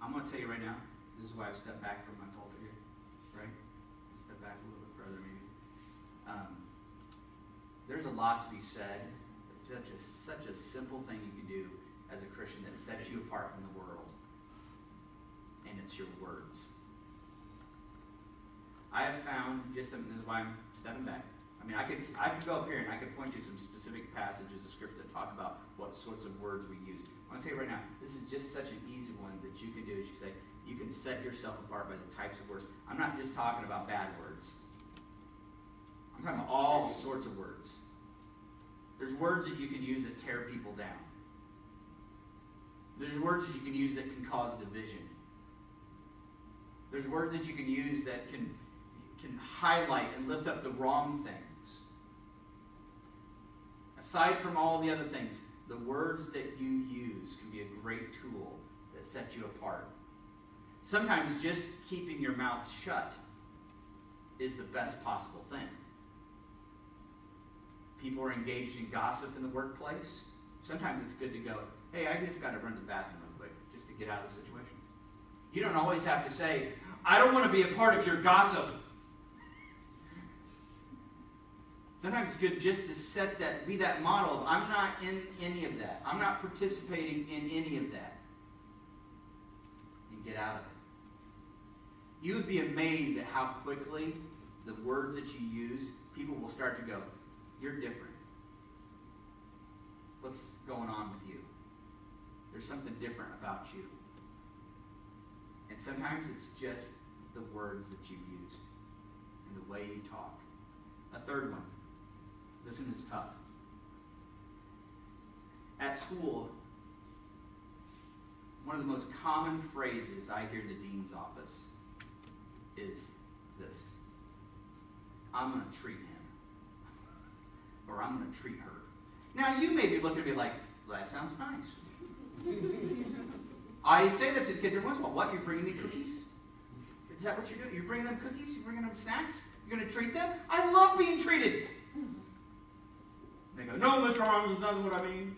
I'm going to tell you right now, this is why I've stepped back from my pulpit here. Right? Step back a little bit further, maybe. Um, there's a lot to be said. Such a, such a simple thing you can do as a Christian that sets you apart from the world. And it's your words. I have found just something. This is why I'm stepping back. I mean, I could I could go up here and I could point you some specific passages of scripture that talk about what sorts of words we use. I want to tell you right now, this is just such an easy one that you can do. Is you say you can set yourself apart by the types of words. I'm not just talking about bad words. I'm talking about all sorts of words. There's words that you can use that tear people down. There's words that you can use that can cause division. There's words that you can use that can can highlight and lift up the wrong things. Aside from all the other things, the words that you use can be a great tool that sets you apart. Sometimes just keeping your mouth shut is the best possible thing. People are engaged in gossip in the workplace. Sometimes it's good to go, hey, I just got to run to the bathroom real quick just to get out of the situation. You don't always have to say, I don't want to be a part of your gossip. Sometimes it's good just to set that, be that model of I'm not in any of that. I'm not participating in any of that. And get out of it. You would be amazed at how quickly the words that you use, people will start to go, You're different. What's going on with you? There's something different about you. And sometimes it's just the words that you've used and the way you talk. A third one. This one is tough. At school, one of the most common phrases I hear in the dean's office is this I'm going to treat him. Or I'm going to treat her. Now, you may be looking at me like, well, that sounds nice. I say that to the kids every once in a while. What? You're bringing me cookies? Is that what you're doing? You're bringing them cookies? You're bringing them snacks? You're going to treat them? I love being treated. They go, no, Mr. Arms, that's what I mean.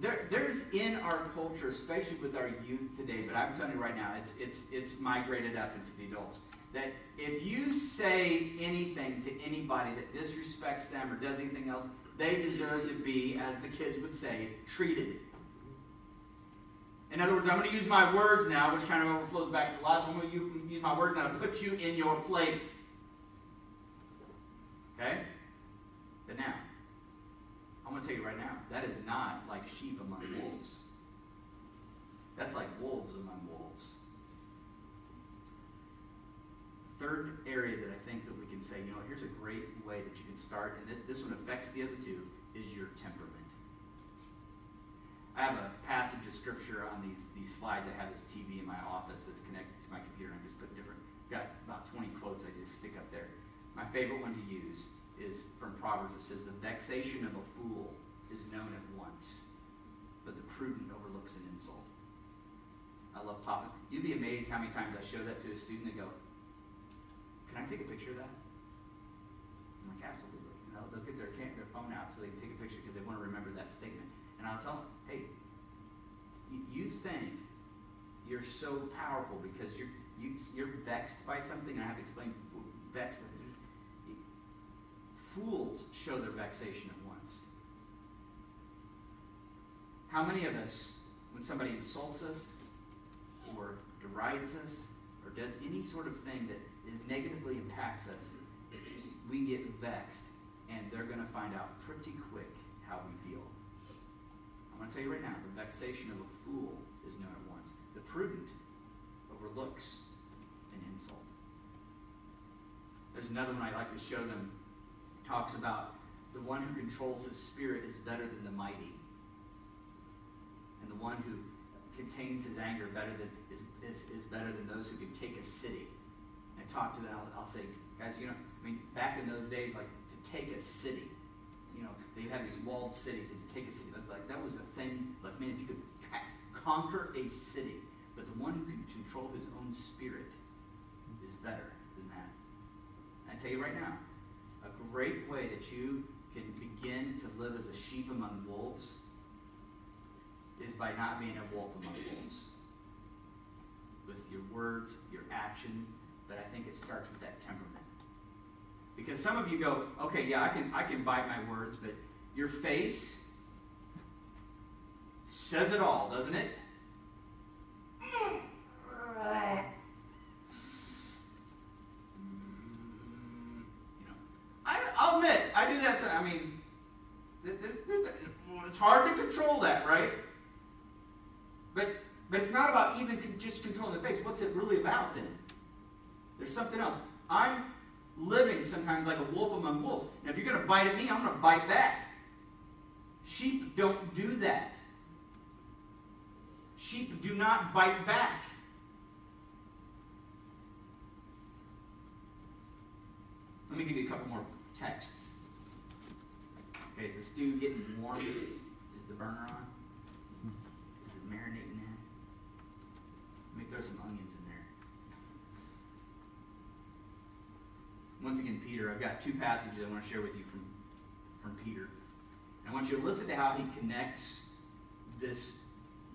there, there's in our culture, especially with our youth today, but I'm telling you right now, it's, it's, it's migrated up into the adults, that if you say anything to anybody that disrespects them or does anything else, they deserve to be, as the kids would say, treated. In other words, I'm going to use my words now, which kind of overflows back to the last one. I'm going to use my words now to put you in your place. Okay? But now, I'm to tell you right now, that is not like sheep among wolves. That's like wolves among wolves. Third area that I think that we can say, you know, here's a great way that you can start, and this, this one affects the other two, is your temperament. I have a passage of scripture on these, these slides. I have this TV in my office that's connected to my computer, and I just put different, got about 20 quotes I just stick up there. My favorite one to use is from Proverbs. It says, The vexation of a fool is known at once, but the prudent overlooks an insult. I love popping. You'd be amazed how many times I show that to a student and go, Can I take a picture of that? I'm like, Absolutely. And they'll, they'll get their, their phone out so they can take a picture because they want to remember that statement. And I'll tell them, Hey, you, you think you're so powerful because you're, you, you're vexed by something, and I have to explain vexed fools show their vexation at once. How many of us, when somebody insults us, or derides us, or does any sort of thing that negatively impacts us, we get vexed, and they're going to find out pretty quick how we feel. I'm going to tell you right now the vexation of a fool is known at once. The prudent overlooks an insult. There's another one I like to show them talks about the one who controls his spirit is better than the mighty. And the one who contains his anger better than is, is, is better than those who can take a city. And I talk to them, I'll, I'll say, guys, you know, I mean, back in those days, like to take a city, you know, they had these walled cities, and to take a city, that's like that was a thing. Like, man, if you could conquer a city, but the one who can control his own spirit is better than that. And I tell you right now, great way that you can begin to live as a sheep among wolves is by not being a wolf among wolves. With your words, your action, but I think it starts with that temperament. Because some of you go, okay, yeah, I can I can bite my words, but your face says it all, doesn't it? I'll admit, I do that. I mean, it's hard to control that, right? But but it's not about even just controlling the face. What's it really about then? There's something else. I'm living sometimes like a wolf among wolves. And if you're going to bite at me, I'm going to bite back. Sheep don't do that. Sheep do not bite back. Let me give you a couple more texts. Okay, is the stew getting warm? Is the burner on? Is it marinating in? Let me throw some onions in there. Once again, Peter, I've two passages I want to share with you from, from Peter. And I want you to listen to how he connects this,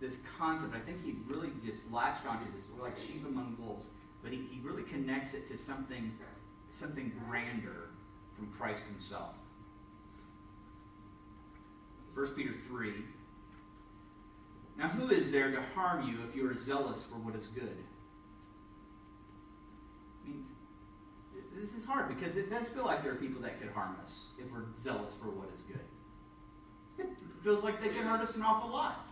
this concept. I think he really just latched onto this. We're like sheep among wolves. But he, he really connects it to something, something grander from Christ himself. 1 Peter 3. Now, who is there to harm you if you are zealous for what is good? I mean, this is hard because it does feel like there are people that could harm us if we're zealous for what is good. It feels like they can hurt us an awful lot.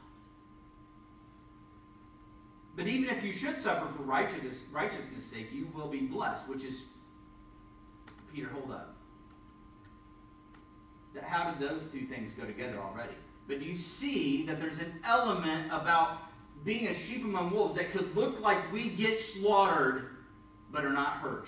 But even if you should suffer for righteousness, righteousness' sake, you will be blessed, which is, Peter, hold up how did those two things go together already? But you see that there's an element about being a sheep among wolves that could look like we get slaughtered but are not hurt.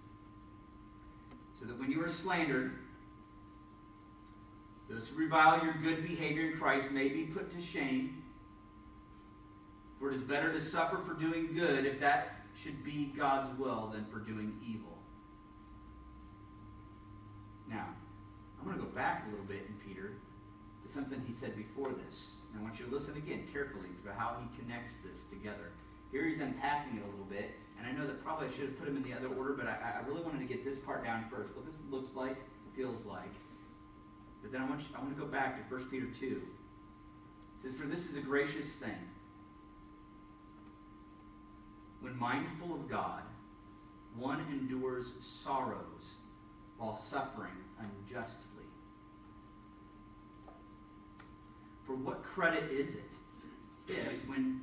so that when you are slandered, those who revile your good behavior in Christ may be put to shame. For it is better to suffer for doing good, if that should be God's will, than for doing evil. Now, I'm going to go back a little bit in Peter to something he said before this. And I want you to listen again carefully to how he connects this together. Here he's unpacking it a little bit, and I know that probably I should have put him in the other order, but I, I really wanted to get this part down first. What this looks like, feels like. But then I want, you, I want to go back to 1 Peter 2. It says, For this is a gracious thing. When mindful of God, one endures sorrows while suffering unjustly. For what credit is it if, when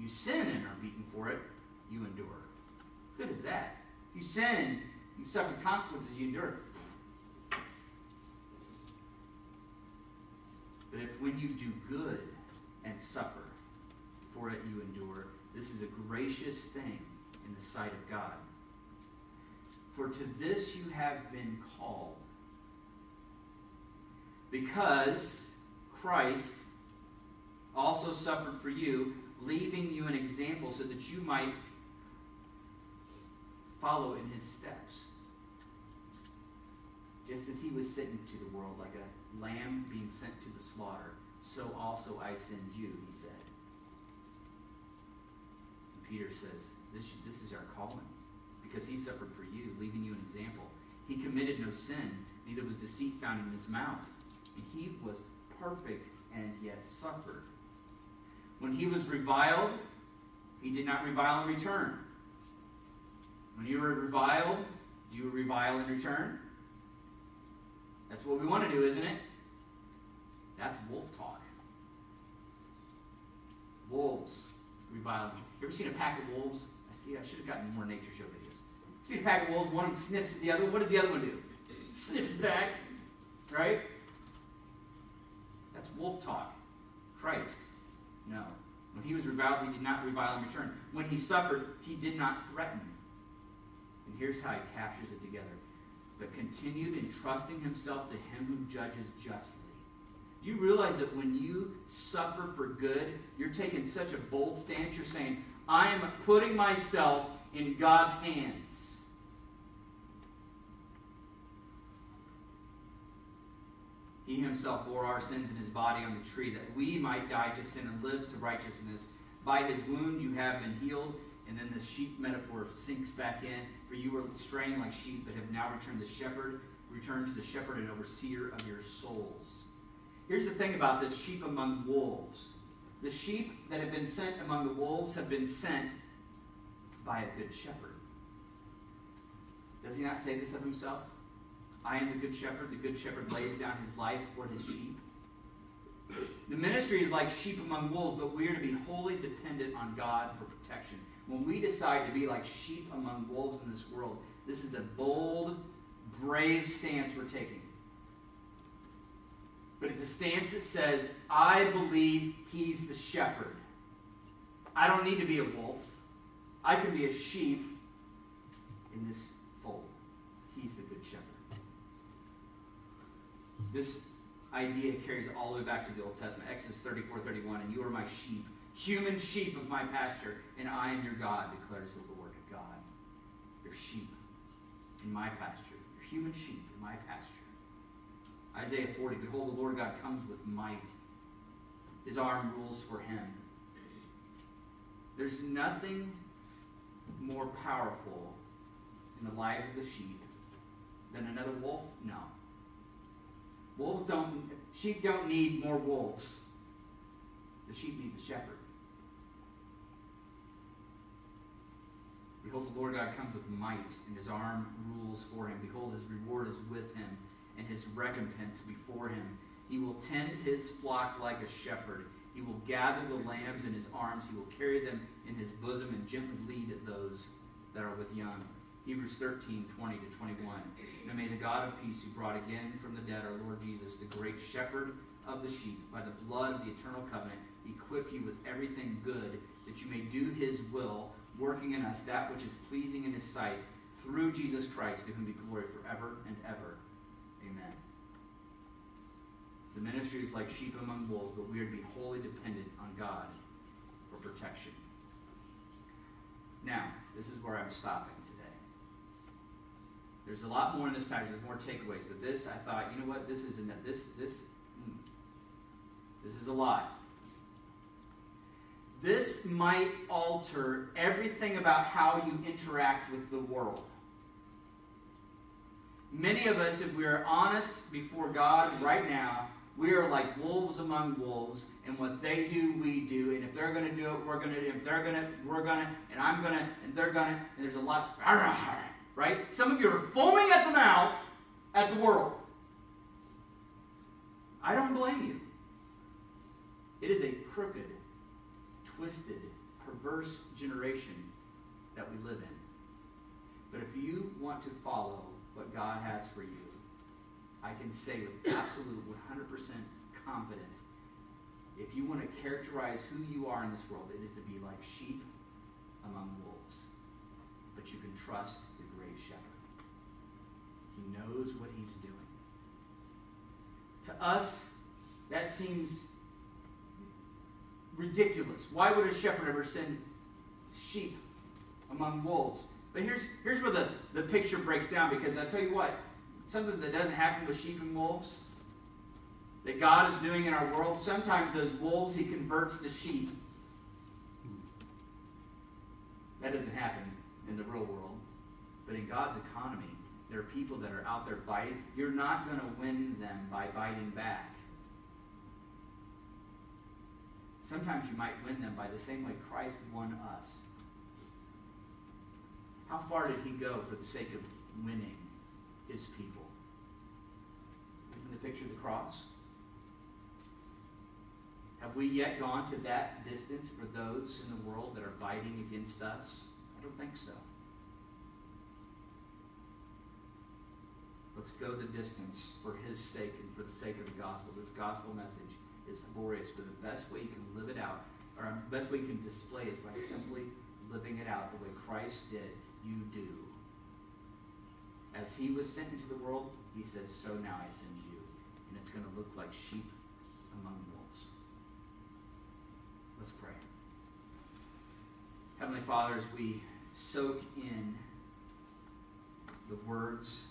you sin and are beaten for it, you endure? Good is that. You sin and you suffer consequences, you endure. But if when you do good and suffer for it you endure, this is a gracious thing in the sight of God. For to this you have been called. Because Christ also suffered for you, leaving you an example so that you might follow in his steps. Just as he was sent into the world like a lamb being sent to the slaughter, so also I send you, he said. And Peter says, this, this is our calling, because he suffered for you, leaving you an example. He committed no sin, neither was deceit found in his mouth. And he was perfect and yet suffered. When he was reviled, he did not revile in return. When you were reviled, you revile in return? That's what we want to do, isn't it? That's wolf talk. Wolves revile. You ever seen a pack of wolves? I see. I should have gotten more nature show videos. Seen a pack of wolves? One sniffs at the other. What does the other one do? Sniffs back, right? That's wolf talk. Christ, no. When he was reviled, he did not revile in return. When he suffered, he did not threaten. And here's how he captures it together. But continued entrusting himself to him who judges justly. You realize that when you suffer for good, you're taking such a bold stance. You're saying, I am putting myself in God's hands. He himself bore our sins in his body on the tree that we might die to sin and live to righteousness. By his wounds you have been healed. And then the sheep metaphor sinks back in. For you were straying like sheep, but have now returned to the shepherd, returned to the shepherd and overseer of your souls. Here's the thing about this sheep among wolves. The sheep that have been sent among the wolves have been sent by a good shepherd. Does he not say this of himself? I am the good shepherd. The good shepherd lays down his life for his sheep. The ministry is like sheep among wolves, but we are to be wholly dependent on God for protection. When we decide to be like sheep among wolves in this world, this is a bold, brave stance we're taking. But it's a stance that says, I believe he's the shepherd. I don't need to be a wolf. I can be a sheep in this fold. He's the good shepherd. This idea carries all the way back to the Old Testament. Exodus 34 31. And you are my sheep, human sheep of my pasture, and I am your God, declares the Lord God. Your sheep in my pasture, your human sheep in my pasture. Isaiah 40 Behold, the Lord God comes with might, his arm rules for him. There's nothing more powerful in the lives of the sheep than another wolf? No. Wolves don't, sheep don't need more wolves. The sheep need the shepherd. Behold, the Lord God comes with might, and his arm rules for him. Behold, his reward is with him, and his recompense before him. He will tend his flock like a shepherd. He will gather the lambs in his arms. He will carry them in his bosom and gently lead those that are with young. Hebrews 13, 20 to 21. Now may the God of peace, who brought again from the dead our Lord Jesus, the great shepherd of the sheep, by the blood of the eternal covenant, equip you with everything good, that you may do his will, working in us that which is pleasing in his sight, through Jesus Christ, to whom be glory forever and ever. Amen. The ministry is like sheep among wolves, but we are to be wholly dependent on God for protection. Now, this is where I'm stopping. There's a lot more in this passage. There's more takeaways, but this I thought, you know what? This is enough. This this mm, this is a lot. This might alter everything about how you interact with the world. Many of us, if we are honest before God right now, we are like wolves among wolves, and what they do, we do. And if they're going to do it, we're going to. If they're going to, we're going to, and I'm going to, and they're going to, and there's a lot, right? Some of you are foaming at the mouth at the world. I don't blame you. It is a crooked, twisted, perverse generation that we live in. But if you want to follow what God has for you, I can say with absolute 100% confidence, if you want to characterize who you are in this world, it is to be like sheep among wolves. But you can trust great shepherd. He knows what he's doing. To us, that seems ridiculous. Why would a shepherd ever send sheep among wolves? But here's, here's where the, the picture breaks down because I tell you what, something that doesn't happen with sheep and wolves that God is doing in our world, sometimes those wolves he converts to sheep. That doesn't happen in the real world. But in God's economy, there are people that are out there biting. You're not going to win them by biting back. Sometimes you might win them by the same way Christ won us. How far did he go for the sake of winning his people? Isn't the picture of the cross? Have we yet gone to that distance for those in the world that are fighting against us? I don't think so. Let's go the distance for his sake and for the sake of the gospel. This gospel message is glorious, but the best way you can live it out, or the best way you can display it is by simply living it out the way Christ did. You do. As he was sent into the world, he says, So now I send you. And it's going to look like sheep among wolves. Let's pray. Heavenly Father, as we soak in the words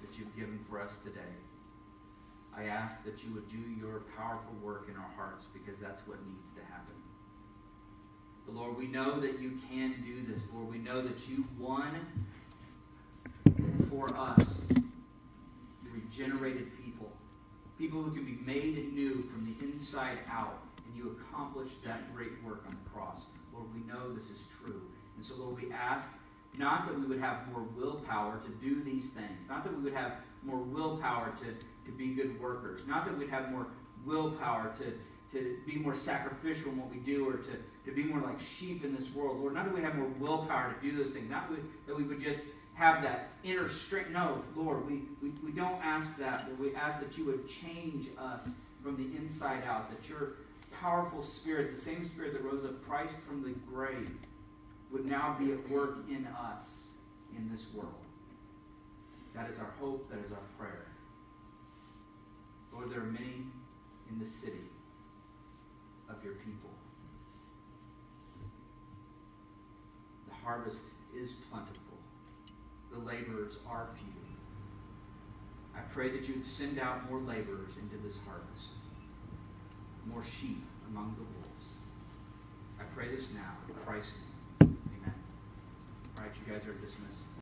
that you've given for us today, I ask that you would do your powerful work in our hearts because that's what needs to happen. But Lord, we know that you can do this. Lord, we know that you won for us regenerated people, people who can be made new from the inside out, and you accomplished that great work on the cross. Lord, we know this is true. And so, Lord, we ask not that we would have more willpower to do these things, not that we would have more willpower to, to be good workers, not that we'd have more willpower to, to be more sacrificial in what we do or to, to be more like sheep in this world. Lord, not that we have more willpower to do those things, not that we would just have that inner strength. No, Lord, we, we, we don't ask that, but we ask that you would change us from the inside out, that your powerful spirit, the same spirit that rose up Christ from the grave, would now be at work in us in this world. That is our hope, that is our prayer. Lord, there are many in the city of your people. The harvest is plentiful. The laborers are few. I pray that you would send out more laborers into this harvest, more sheep among the wolves. I pray this now in Christ's name. All right, you guys are dismissed.